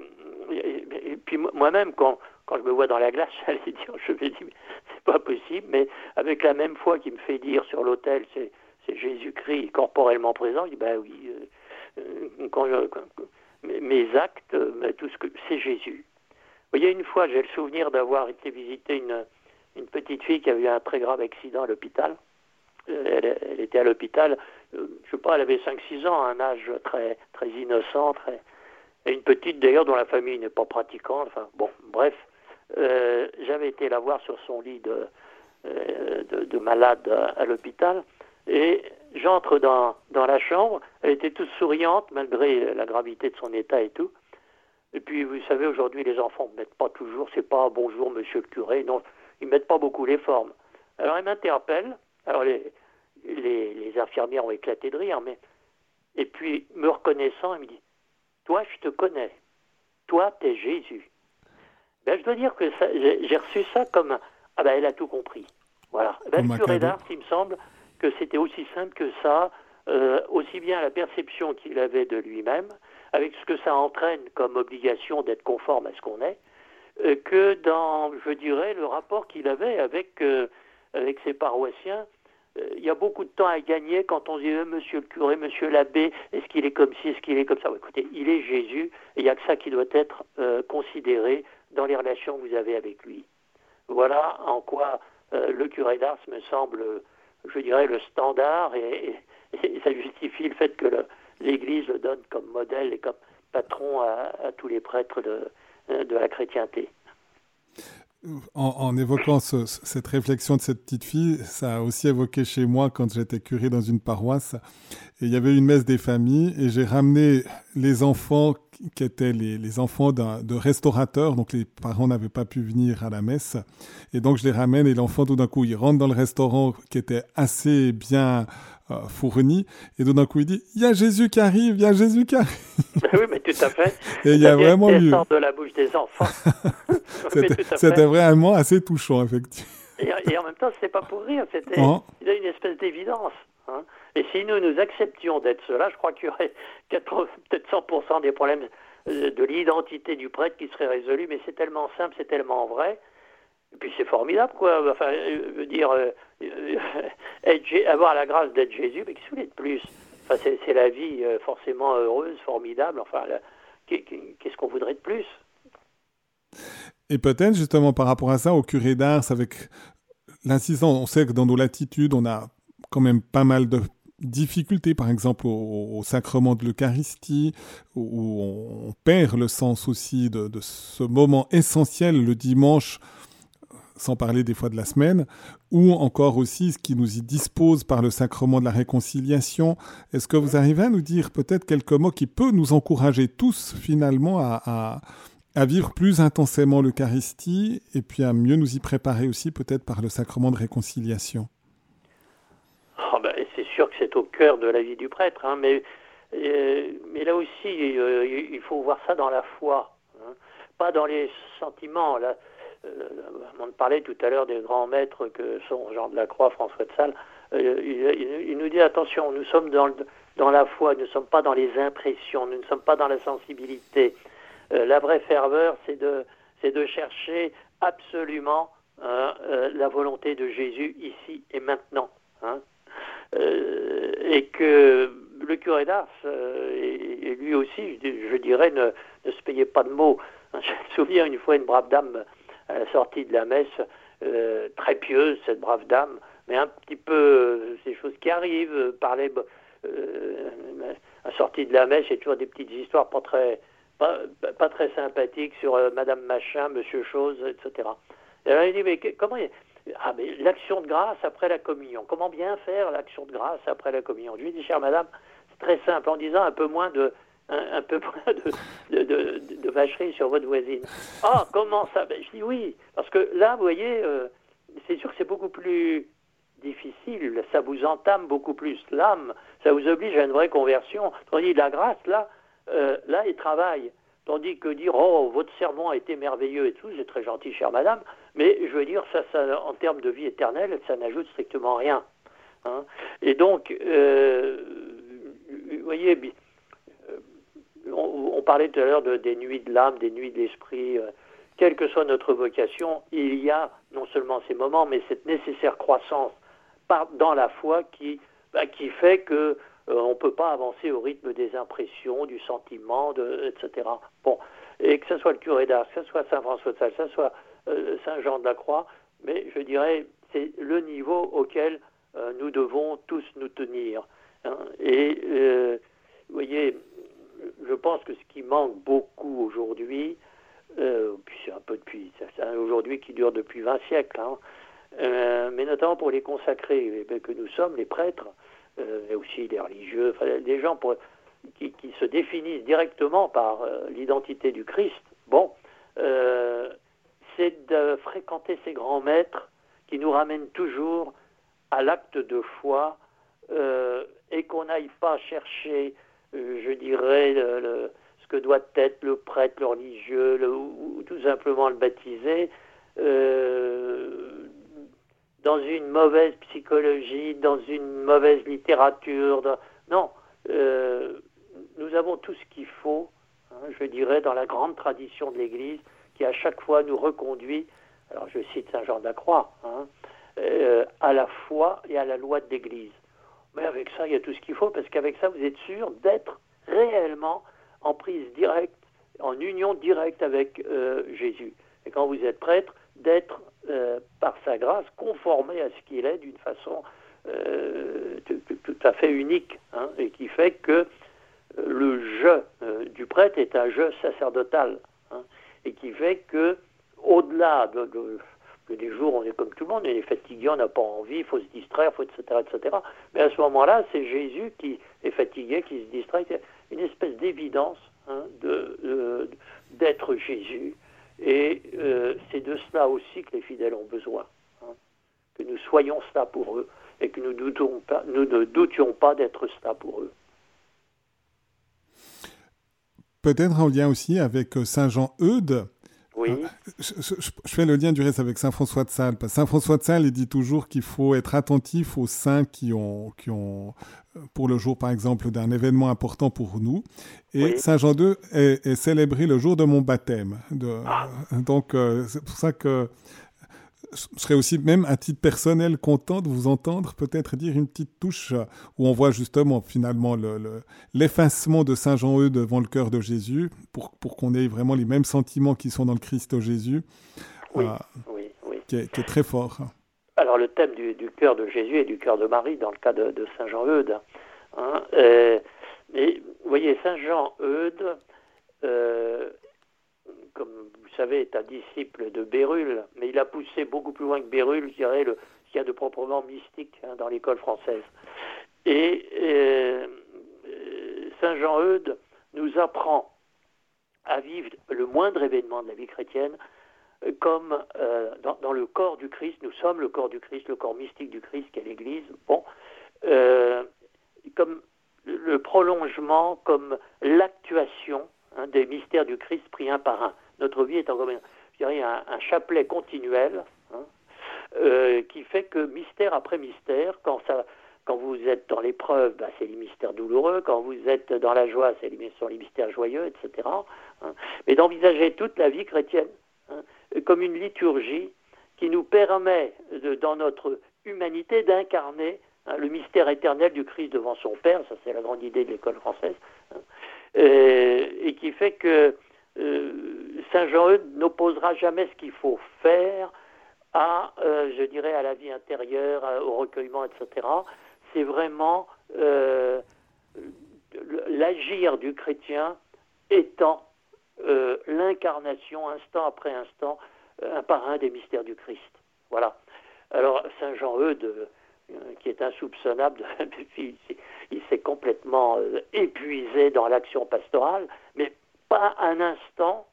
et puis moi-même, quand, quand je me vois dans la glace, je me dis, c'est pas possible, mais avec la même foi qui me fait dire sur l'autel, c'est, Jésus-Christ corporellement présent, je dis, ben oui, euh, mes actes, tout ce que c'est Jésus. Y a une fois, j'ai le souvenir d'avoir été visiter une, une petite fille qui a eu un très grave accident à l'hôpital. Euh, elle, était à l'hôpital, euh, je sais pas, elle avait 5-6 ans, un âge très, très innocent, très... et une petite d'ailleurs dont la famille n'est pas pratiquante, enfin bon, bref, euh, j'avais été la voir sur son lit de, de, malade à, l'hôpital, et j'entre dans, dans la chambre, elle était toute souriante malgré la gravité de son état et tout, et puis vous savez aujourd'hui les enfants ne mettent pas toujours, c'est pas bonjour monsieur le curé, non, ils mettent pas beaucoup les formes. Alors elle m'interpelle, alors les, les, infirmières ont éclaté de rire, mais et puis me reconnaissant, elle me dit Toi, je te connais. Toi, tu es Jésus. Ben, je dois dire que j'ai reçu ça comme Ah ben elle a tout compris. Voilà. Ben, le curé d'Ars, il me semble que c'était aussi simple que ça, euh, aussi bien la perception qu'il avait de lui-même, avec ce que ça entraîne comme obligation d'être conforme à ce qu'on est, que dans, je dirais, le rapport qu'il avait avec, euh, avec ses paroissiens. Euh, il y a beaucoup de temps à gagner quand on dit Monsieur le curé, Monsieur l'abbé, est-ce qu'il est comme ci, est-ce qu'il est comme ça? Écoutez, il est Jésus, et il n'y a que ça qui doit être considéré dans les relations que vous avez avec lui. Voilà en quoi le curé d'Ars me semble, je dirais, le standard, et, ça justifie le fait que l'Église le donne comme modèle et comme patron à tous les prêtres de, euh, de la chrétienté. en, évoquant cette réflexion de cette petite fille, ça a aussi évoqué chez moi quand j'étais curé dans une paroisse. Et il y avait une messe des familles et j'ai ramené les enfants qui étaient les, enfants de restaurateurs. Donc les parents n'avaient pas pu venir à la messe. Et donc je les ramène et l'enfant tout d'un coup il rentre dans le restaurant qui était assez bien euh, fourni. Et d'un coup, il dit Il y a Jésus qui arrive, il y a Jésus qui arrive. oui, mais tout à fait. Et il y a vraiment eu. de la bouche des enfants. C'était vraiment assez touchant, effectivement. Et, en même temps, ce n'est pas pour rire, c'était oh. il a une espèce d'évidence. Hein. Et si nous nous acceptions d'être cela, je crois qu'il y aurait peut-être 100% des problèmes euh, de l'identité du prêtre qui seraient résolus, mais c'est tellement simple, c'est tellement vrai. Et puis c'est formidable, quoi. Enfin, euh, dire, avoir la grâce d'être Jésus, mais qu'est-ce que vous de plus? Enfin, C'est la vie euh, forcément heureuse, formidable. Enfin, qu'est-ce qu'on voudrait de plus? Et peut-être justement par rapport à ça, au curé d'Ars, avec l'insistance, on sait que dans nos latitudes, on a quand même pas mal de difficultés, par exemple au, sacrement de l'Eucharistie, où on, perd le sens aussi de, ce moment essentiel le dimanche sans parler des fois de la semaine, ou encore aussi ce qui nous y dispose par le sacrement de la réconciliation. Est-ce que vous arrivez à nous dire peut-être quelques mots qui peuvent nous encourager tous finalement à, vivre plus intensément l'Eucharistie et puis à mieux nous y préparer aussi peut-être par le sacrement de réconciliation? Oh ben, C'est sûr que c'est au cœur de la vie du prêtre, hein, mais, euh, mais là aussi euh, il faut voir ça dans la foi, hein. pas dans les sentiments. Là on parlait tout à l'heure des grands maîtres que sont Jean de la Croix, François de Sales. Euh, il, nous dit attention, nous sommes dans, la foi, nous ne sommes pas dans les impressions, nous ne sommes pas dans la sensibilité. Euh, la vraie ferveur, c'est de, chercher absolument la volonté de Jésus ici et maintenant. Hein. et que le curé d'Ars, et, lui aussi, je, dirais, ne, se payait pas de mots. Je me souviens une fois une brave dame à la sortie de la messe, euh, très pieuse, cette brave dame, mais un petit peu, euh, ces choses qui arrivent, euh, parler, à la sortie de la messe, a toujours des petites histoires pas très, pas, très sympathiques sur Madame Machin, Monsieur Chose, etc. Et elle dit, mais comment... Ah, mais l'action de grâce après la communion. Comment bien faire l'action de grâce après la communion? Je lui dis, chère madame, c'est très simple, en disant un peu moins de un, peu de, vacherie sur votre voisine. Ah, comment ça ben, Je dis oui, parce que là, vous voyez, euh, c'est sûr que c'est beaucoup plus difficile, ça vous entame beaucoup plus l'âme, ça vous oblige à une vraie conversion. Tandis que la grâce, là, euh, là, il travaille. Tandis que dire, oh, votre sermon a été merveilleux et tout, c'est très gentil, chère madame, mais je veux dire, ça, ça en termes de vie éternelle, ça n'ajoute strictement rien. Hein. Et donc, euh, vous voyez, on, parlait tout à l'heure de, des nuits de l'âme, des nuits de l'esprit. Euh, quelle que soit notre vocation, il y a non seulement ces moments, mais cette nécessaire croissance dans la foi qui, bah, fait que euh, on ne peut pas avancer au rythme des impressions, du sentiment, etc. Bon, et que ce soit le curé d'Ars, que ce soit Saint François de Sales, que ce soit euh, Saint Jean de la Croix, mais je dirais c'est le niveau auquel nous devons tous nous tenir. Hein. Et vous voyez, je pense que ce qui manque beaucoup aujourd'hui, euh, c'est un peu depuis, aujourd'hui qui dure depuis 20 siècles, hein, euh, mais notamment pour les consacrés que nous sommes, les prêtres, euh, et aussi les religieux, les gens qui, se définissent directement par l'identité du Christ, bon, c'est de fréquenter ces grands maîtres qui nous ramènent toujours à l'acte de foi et qu'on n'aille pas chercher euh, je dirais, le, ce que doit être le prêtre, le religieux, ou, tout simplement le baptisé, euh, dans une mauvaise psychologie, dans une mauvaise littérature. Non, euh, nous avons tout ce qu'il faut, hein, je dirais, dans la grande tradition de l'Église, qui à chaque fois nous reconduit, alors je cite Saint Jean de la Croix, hein, à la foi et à la loi de l'Église. Mais avec ça, il y a tout ce qu'il faut, parce qu'avec ça, vous êtes sûr d'être réellement en prise directe, en union directe avec euh, Jésus. Et quand vous êtes prêtre, d'être, euh, par sa grâce, conformé à ce qu'il est d'une façon euh, tout, à fait unique, hein, et qui fait que le jeu du prêtre est un jeu sacerdotal, hein, et qui fait que au-delà de, des jours, on est comme tout le monde, on est fatigué, on n'a pas envie, il faut se distraire, faut, etc., etc. Mais à ce moment-là, c'est Jésus qui est fatigué, qui se distrait. Une espèce d'évidence hein, de, d'être Jésus. Et euh, c'est de cela aussi que les fidèles ont besoin. Hein. que nous soyons cela pour eux et que nous, nous ne doutions pas d'être cela pour eux. Peut-être en lien aussi avec euh, Saint Jean Eudes. Oui. Euh, je, fais le lien du reste avec Saint François de Sales. Saint François de Sales, il dit toujours qu'il faut être attentif aux saints qui ont, qui ont pour le jour, par exemple, d'un événement important pour nous. Et Saint Jean II est, célébré le jour de mon baptême. De, ah. Donc, euh, c'est pour ça que serais aussi, même à titre personnel, content de vous entendre peut-être dire une petite touche où on voit justement finalement l'effacement de Saint Jean-Eudes devant le cœur de Jésus pour, pour qu'on ait vraiment les mêmes sentiments qui sont dans le Christ Jésus, oui, euh, oui, oui. Qui, est, très fort. Alors le thème du, cœur de Jésus et du cœur de Marie dans le cas de, Saint Jean-Eudes. Hein, euh, mais vous voyez, Saint Jean-Eudes, euh, comme savez, est un disciple de Bérulle, mais il a poussé beaucoup plus loin que Bérulle, je dirais, le, ce qu'il y a de proprement mystique hein, dans l'école française. Et euh, Saint Jean-Eudes nous apprend à vivre le moindre événement de la vie chrétienne comme euh, dans, le corps du Christ, nous sommes le corps du Christ, le corps mystique du Christ qu'est l'Église, bon, euh, comme le prolongement, comme l'actuation hein, des mystères du Christ pris un par un. Notre vie est en un, chapelet continuel hein, euh, qui fait que mystère après mystère, quand ça, quand vous êtes dans l'épreuve, bah, c'est les mystères douloureux. Quand vous êtes dans la joie, c'est les, sont les mystères joyeux, etc. Hein. Mais d'envisager toute la vie chrétienne comme une liturgie qui nous permet, dans notre humanité, d'incarner hein, le mystère éternel du Christ devant son Père, ça c'est la grande idée de l'école française, hein, euh, et qui fait que euh, Saint Jean-Eudes n'opposera jamais ce qu'il faut faire à, euh, je dirais, à la vie intérieure, au recueillement, etc. C'est vraiment l'agir du chrétien étant l'incarnation, instant après instant, un par un des mystères du Christ. Voilà. Alors, Saint Jean-Eudes, euh, qui est insoupçonnable, il s'est complètement euh, épuisé dans l'action pastorale, mais pas un instant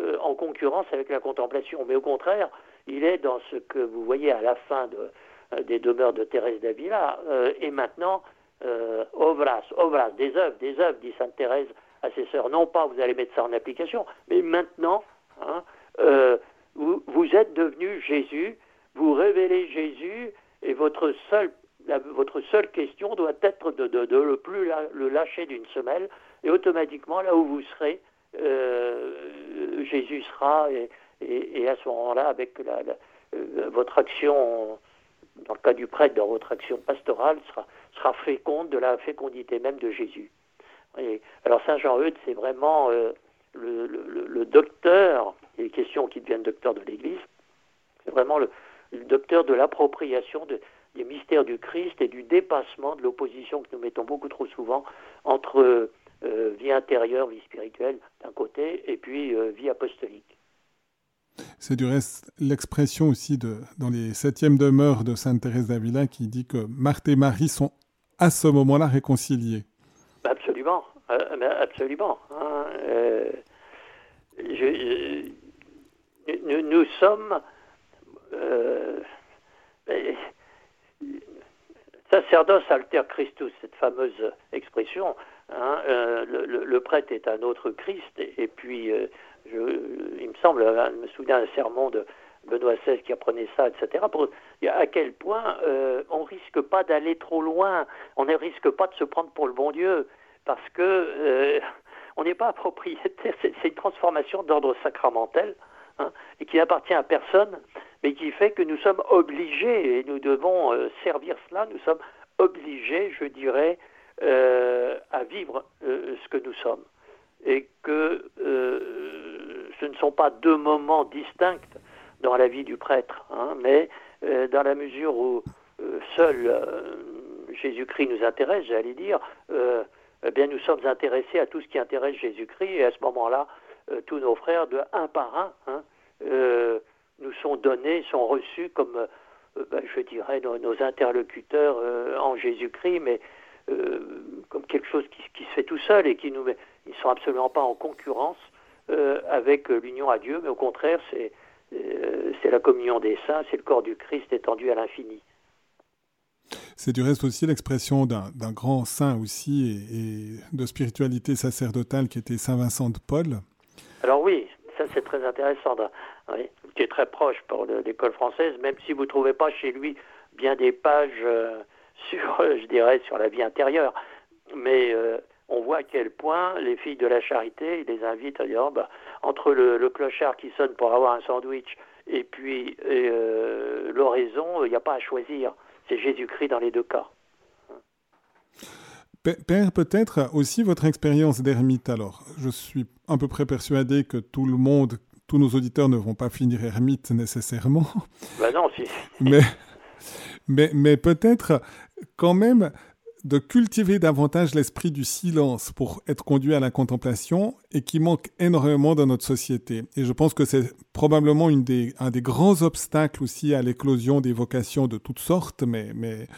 euh, en concurrence avec la contemplation. Mais au contraire, il est dans ce que vous voyez à la fin de, des demeures de Thérèse d'Avila, et maintenant, obras, obras, des œuvres, des œuvres, dit Sainte Thérèse à ses sœurs. Non pas vous allez mettre ça en application, mais maintenant, hein, vous, êtes devenu Jésus, vous révélez Jésus, et votre seule, votre seule question doit être de, de, le plus le lâcher d'une semelle, et automatiquement, là où vous serez, euh, Jésus sera, et, à ce moment-là, avec euh, votre action, dans le cas du prêtre, dans votre action pastorale, sera, sera féconde de la fécondité même de Jésus. Alors Saint Jean-Eudes, c'est vraiment euh, le, le, docteur, il est question qu'il devienne docteur de l'Église, c'est vraiment le, docteur de l'appropriation des mystères du Christ et du dépassement de l'opposition que nous mettons beaucoup trop souvent entre vie intérieure, vie spirituelle d'un côté, et puis euh, vie apostolique. C'est du reste l'expression aussi de, dans les septièmes demeures de Sainte Thérèse d'Avila qui dit que Marthe et Marie sont à ce moment-là réconciliés. Absolument, euh, absolument. Hein, je, nous, sommes euh, sacerdos alter Christus, cette fameuse expression. Hein, euh, le, prêtre est un autre Christ, et, puis euh, il me semble, hein, je me souviens d'un sermon de Benoît XVI qui apprenait ça, etc. À quel point euh, on risque pas d'aller trop loin, on ne risque pas de se prendre pour le bon Dieu, parce que on n'est pas propriétaire, c'est une transformation d'ordre sacramentel hein, et qui n'appartient à personne, mais qui fait que nous sommes obligés, et nous devons euh, servir cela, nous sommes obligés, je dirais, euh, à vivre euh, ce que nous sommes. Et que ce ne sont pas deux moments distincts dans la vie du prêtre, hein, mais dans la mesure où seul Jésus-Christ nous intéresse, j'allais dire, eh bien, nous sommes intéressés à tout ce qui intéresse Jésus-Christ, et à ce moment-là, euh, tous nos frères, de un par un, hein, nous sont donnés, sont reçus comme, ben, je dirais, nos, interlocuteurs en Jésus-Christ, mais comme quelque chose qui, qui, se fait tout seul et qui nous met, ils ne sont absolument pas en concurrence avec l'union à Dieu, mais au contraire, c'est c'est la communion des saints, c'est le corps du Christ étendu à l'infini. C'est du reste aussi l'expression d'un grand saint aussi et, de spiritualité sacerdotale qui était Saint Vincent de Paul. Alors oui, ça c'est très intéressant, qui est très proche pour l'école française, même si vous ne trouvez pas chez lui bien des pages euh, sur, je dirais, sur la vie intérieure. Mais euh, on voit à quel point les filles de la charité, les invite à dire, bah, entre le, clochard qui sonne pour avoir un sandwich et puis euh, l'oraison, il n'y a pas à choisir c'est Jésus-Christ dans les deux cas. Père, peut-être aussi votre expérience d'ermite. Alors, je suis à peu près persuadé que tout le monde, tous nos auditeurs ne vont pas finir ermite nécessairement. Ben non, si. mais, mais, peut-être quand même de cultiver davantage l'esprit du silence pour être conduit à la contemplation et qui manque énormément dans notre société. Et je pense que c'est probablement un des grands obstacles aussi à l'éclosion des vocations de toutes sortes, mais, mais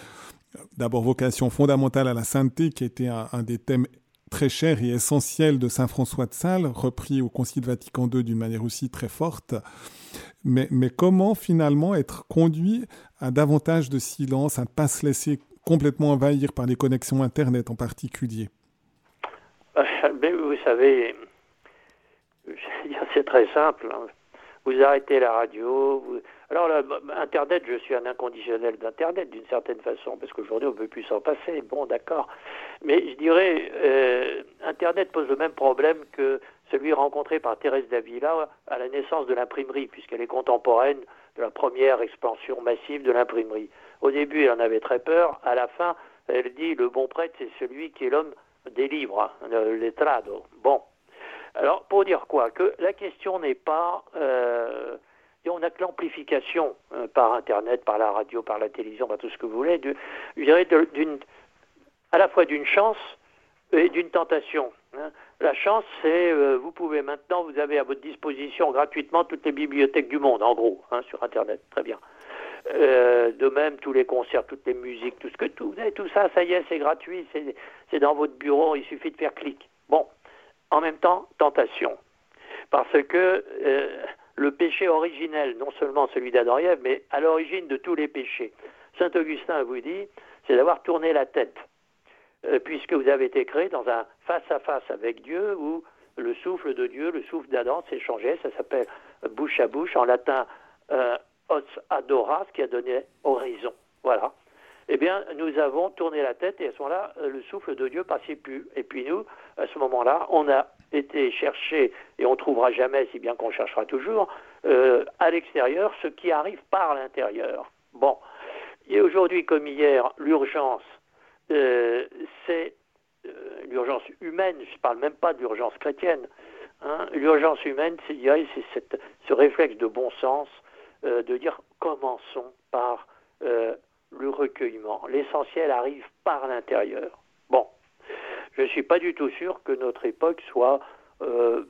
d'abord vocation fondamentale à la sainteté qui était un, un des thèmes très chers et essentiels de Saint François de Sales, repris au Concile Vatican II d'une manière aussi très forte. Mais, comment finalement être conduit à davantage de silence, à ne pas se laisser complètement envahir par les connexions Internet en particulier? Mais Vous savez, c'est très simple. Hein. Vous arrêtez la radio. Alors, là, Internet, je suis un inconditionnel d'Internet d'une certaine façon, parce qu'aujourd'hui, on ne peut plus s'en passer. Bon, d'accord. Mais je dirais, euh, Internet pose le même problème que celui rencontré par Thérèse Davila à la naissance de l'imprimerie, puisqu'elle est contemporaine de la première expansion massive de l'imprimerie. Au début, elle en avait très peur. À la fin, elle dit le bon prêtre, c'est celui qui est l'homme des livres, hein, le letrado. Bon. Alors, pour dire quoi? Que la question n'est pas. Euh, on n'a que l'amplification euh, par Internet, par la radio, par la télévision, par tout ce que vous voulez, je dirais à la fois d'une chance et d'une tentation. Hein. La chance, c'est euh, vous pouvez maintenant, vous avez à votre disposition gratuitement toutes les bibliothèques du monde, en gros, hein, sur Internet. Très bien. Euh, de même, tous les concerts, toutes les musiques, tout ce que tout, tout ça, ça y est, c'est gratuit, c'est dans votre bureau, il suffit de faire clic. Bon, en même temps, tentation. Parce que euh, le péché originel, non seulement celui d'Adam mais à l'origine de tous les péchés, Saint Augustin vous dit, c'est d'avoir tourné la tête. Euh, puisque vous avez été créé dans un face-à-face avec Dieu où le souffle de Dieu, le souffle d'Adam s'échangeait, ça s'appelle bouche à bouche, en latin os adoras, qui a donné horizon. Voilà. Eh bien, nous avons tourné la tête et à ce moment-là, euh, le souffle de Dieu passait plus. Et puis nous, à ce moment-là, on a été chercher, et on trouvera jamais, si bien qu'on cherchera toujours, euh, à l'extérieur ce qui arrive par l'intérieur. Bon. Et aujourd'hui, comme hier, l'urgence, euh, c'est l'urgence humaine, je ne parle même pas d'urgence chrétienne. Hein. L'urgence humaine, c'est ce réflexe de bon sens euh, de dire commençons par euh, le recueillement. L'essentiel arrive par l'intérieur. Bon, je ne suis pas du tout sûr que notre époque soit euh,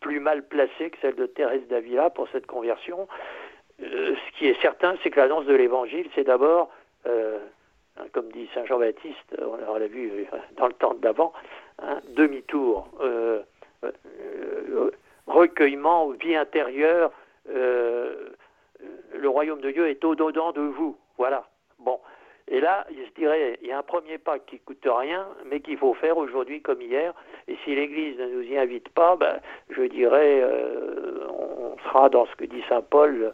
plus mal placée que celle de Thérèse d'Avila pour cette conversion. ce qui est certain, c'est que l'annonce de l'Évangile, c'est d'abord, hein, comme dit Saint Jean-Baptiste, on l'a vu dans le temps d'avant, un demi-tour, recueillement, vie intérieure, le royaume de Dieu est au-dedans de vous. Voilà. Bon. Et là, je dirais, il y a un premier pas qui coûte rien, mais qu'il faut faire aujourd'hui comme hier. Et si l'Église ne nous y invite pas, ben, je dirais, euh, on sera dans ce que dit Saint Paul,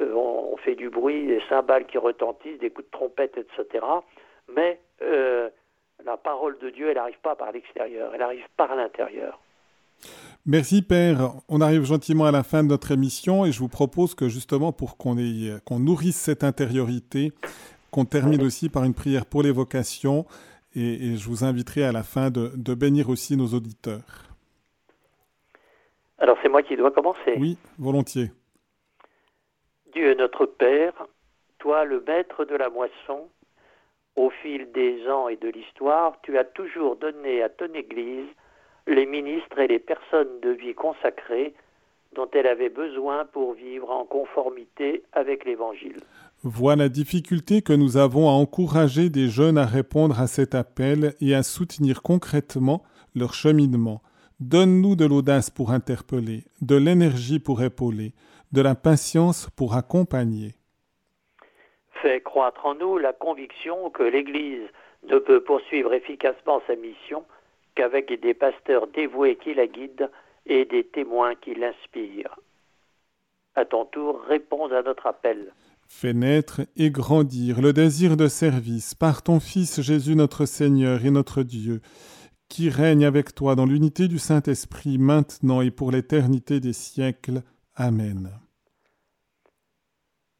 euh, on, fait du bruit, des cymbales qui retentissent, des coups de trompette, etc. Mais euh, la parole de Dieu, elle n'arrive pas par l'extérieur, elle arrive par l'intérieur. Merci Père. On arrive gentiment à la fin de notre émission et je vous propose que justement pour qu'on nourrisse cette intériorité, qu'on termine aussi par une prière pour les vocations et, je vous inviterai à la fin de, de bénir aussi nos auditeurs. Alors c'est moi qui dois commencer. Oui, volontiers. Dieu notre Père, toi le maître de la moisson, au fil des ans et de l'histoire, tu as toujours donné à ton Église les ministres et les personnes de vie consacrées dont elle avait besoin pour vivre en conformité avec l'Évangile. Vois la difficulté que nous avons à encourager des jeunes à répondre à cet appel et à soutenir concrètement leur cheminement. Donne-nous de l'audace pour interpeller, de l'énergie pour épauler, de la patience pour accompagner. Fais croître en nous la conviction que l'Église ne peut poursuivre efficacement sa mission qu'avec des pasteurs dévoués qui la guident et des témoins qui l'inspirent. À ton tour, réponds à notre appel. Fais naître et grandir le désir de service par ton Fils Jésus notre Seigneur et notre Dieu, qui règne avec toi dans l'unité du Saint-Esprit maintenant et pour l'éternité des siècles. Amen.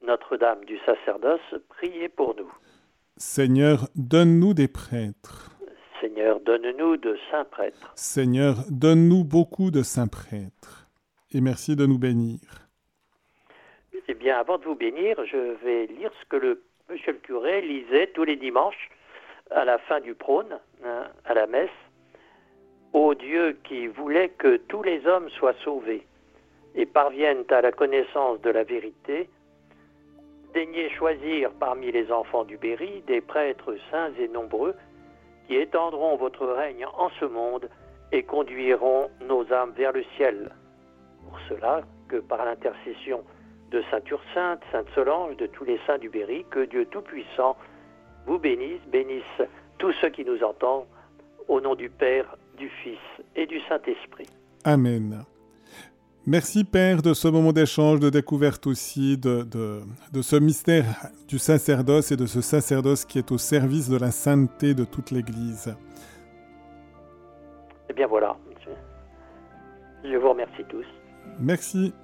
Notre-Dame du sacerdoce, priez pour nous. Seigneur, donne-nous des prêtres. Seigneur, donne-nous de saints prêtres. Seigneur, donne-nous beaucoup de saints prêtres. Et merci de nous bénir. Eh bien, avant de vous bénir, je vais lire ce que le monsieur le curé lisait tous les dimanches à la fin du prône, hein, à la messe. Ô Dieu qui voulait que tous les hommes soient sauvés et parviennent à la connaissance de la vérité, daignez choisir parmi les enfants du Berry des prêtres saints et nombreux qui étendront votre règne en ce monde et conduiront nos âmes vers le ciel. Pour cela, que par l'intercession de Sainte Ursainte, Sainte Solange, de tous les saints du Berry, que Dieu Tout-Puissant vous bénisse, bénisse tous ceux qui nous entendent, au nom du Père, du Fils et du Saint-Esprit. Amen. Merci Père de ce moment d'échange, de découverte aussi, de, de, de, ce mystère du sacerdoce et de ce sacerdoce qui est au service de la sainteté de toute l'Église. Eh bien voilà, je vous remercie tous. Merci.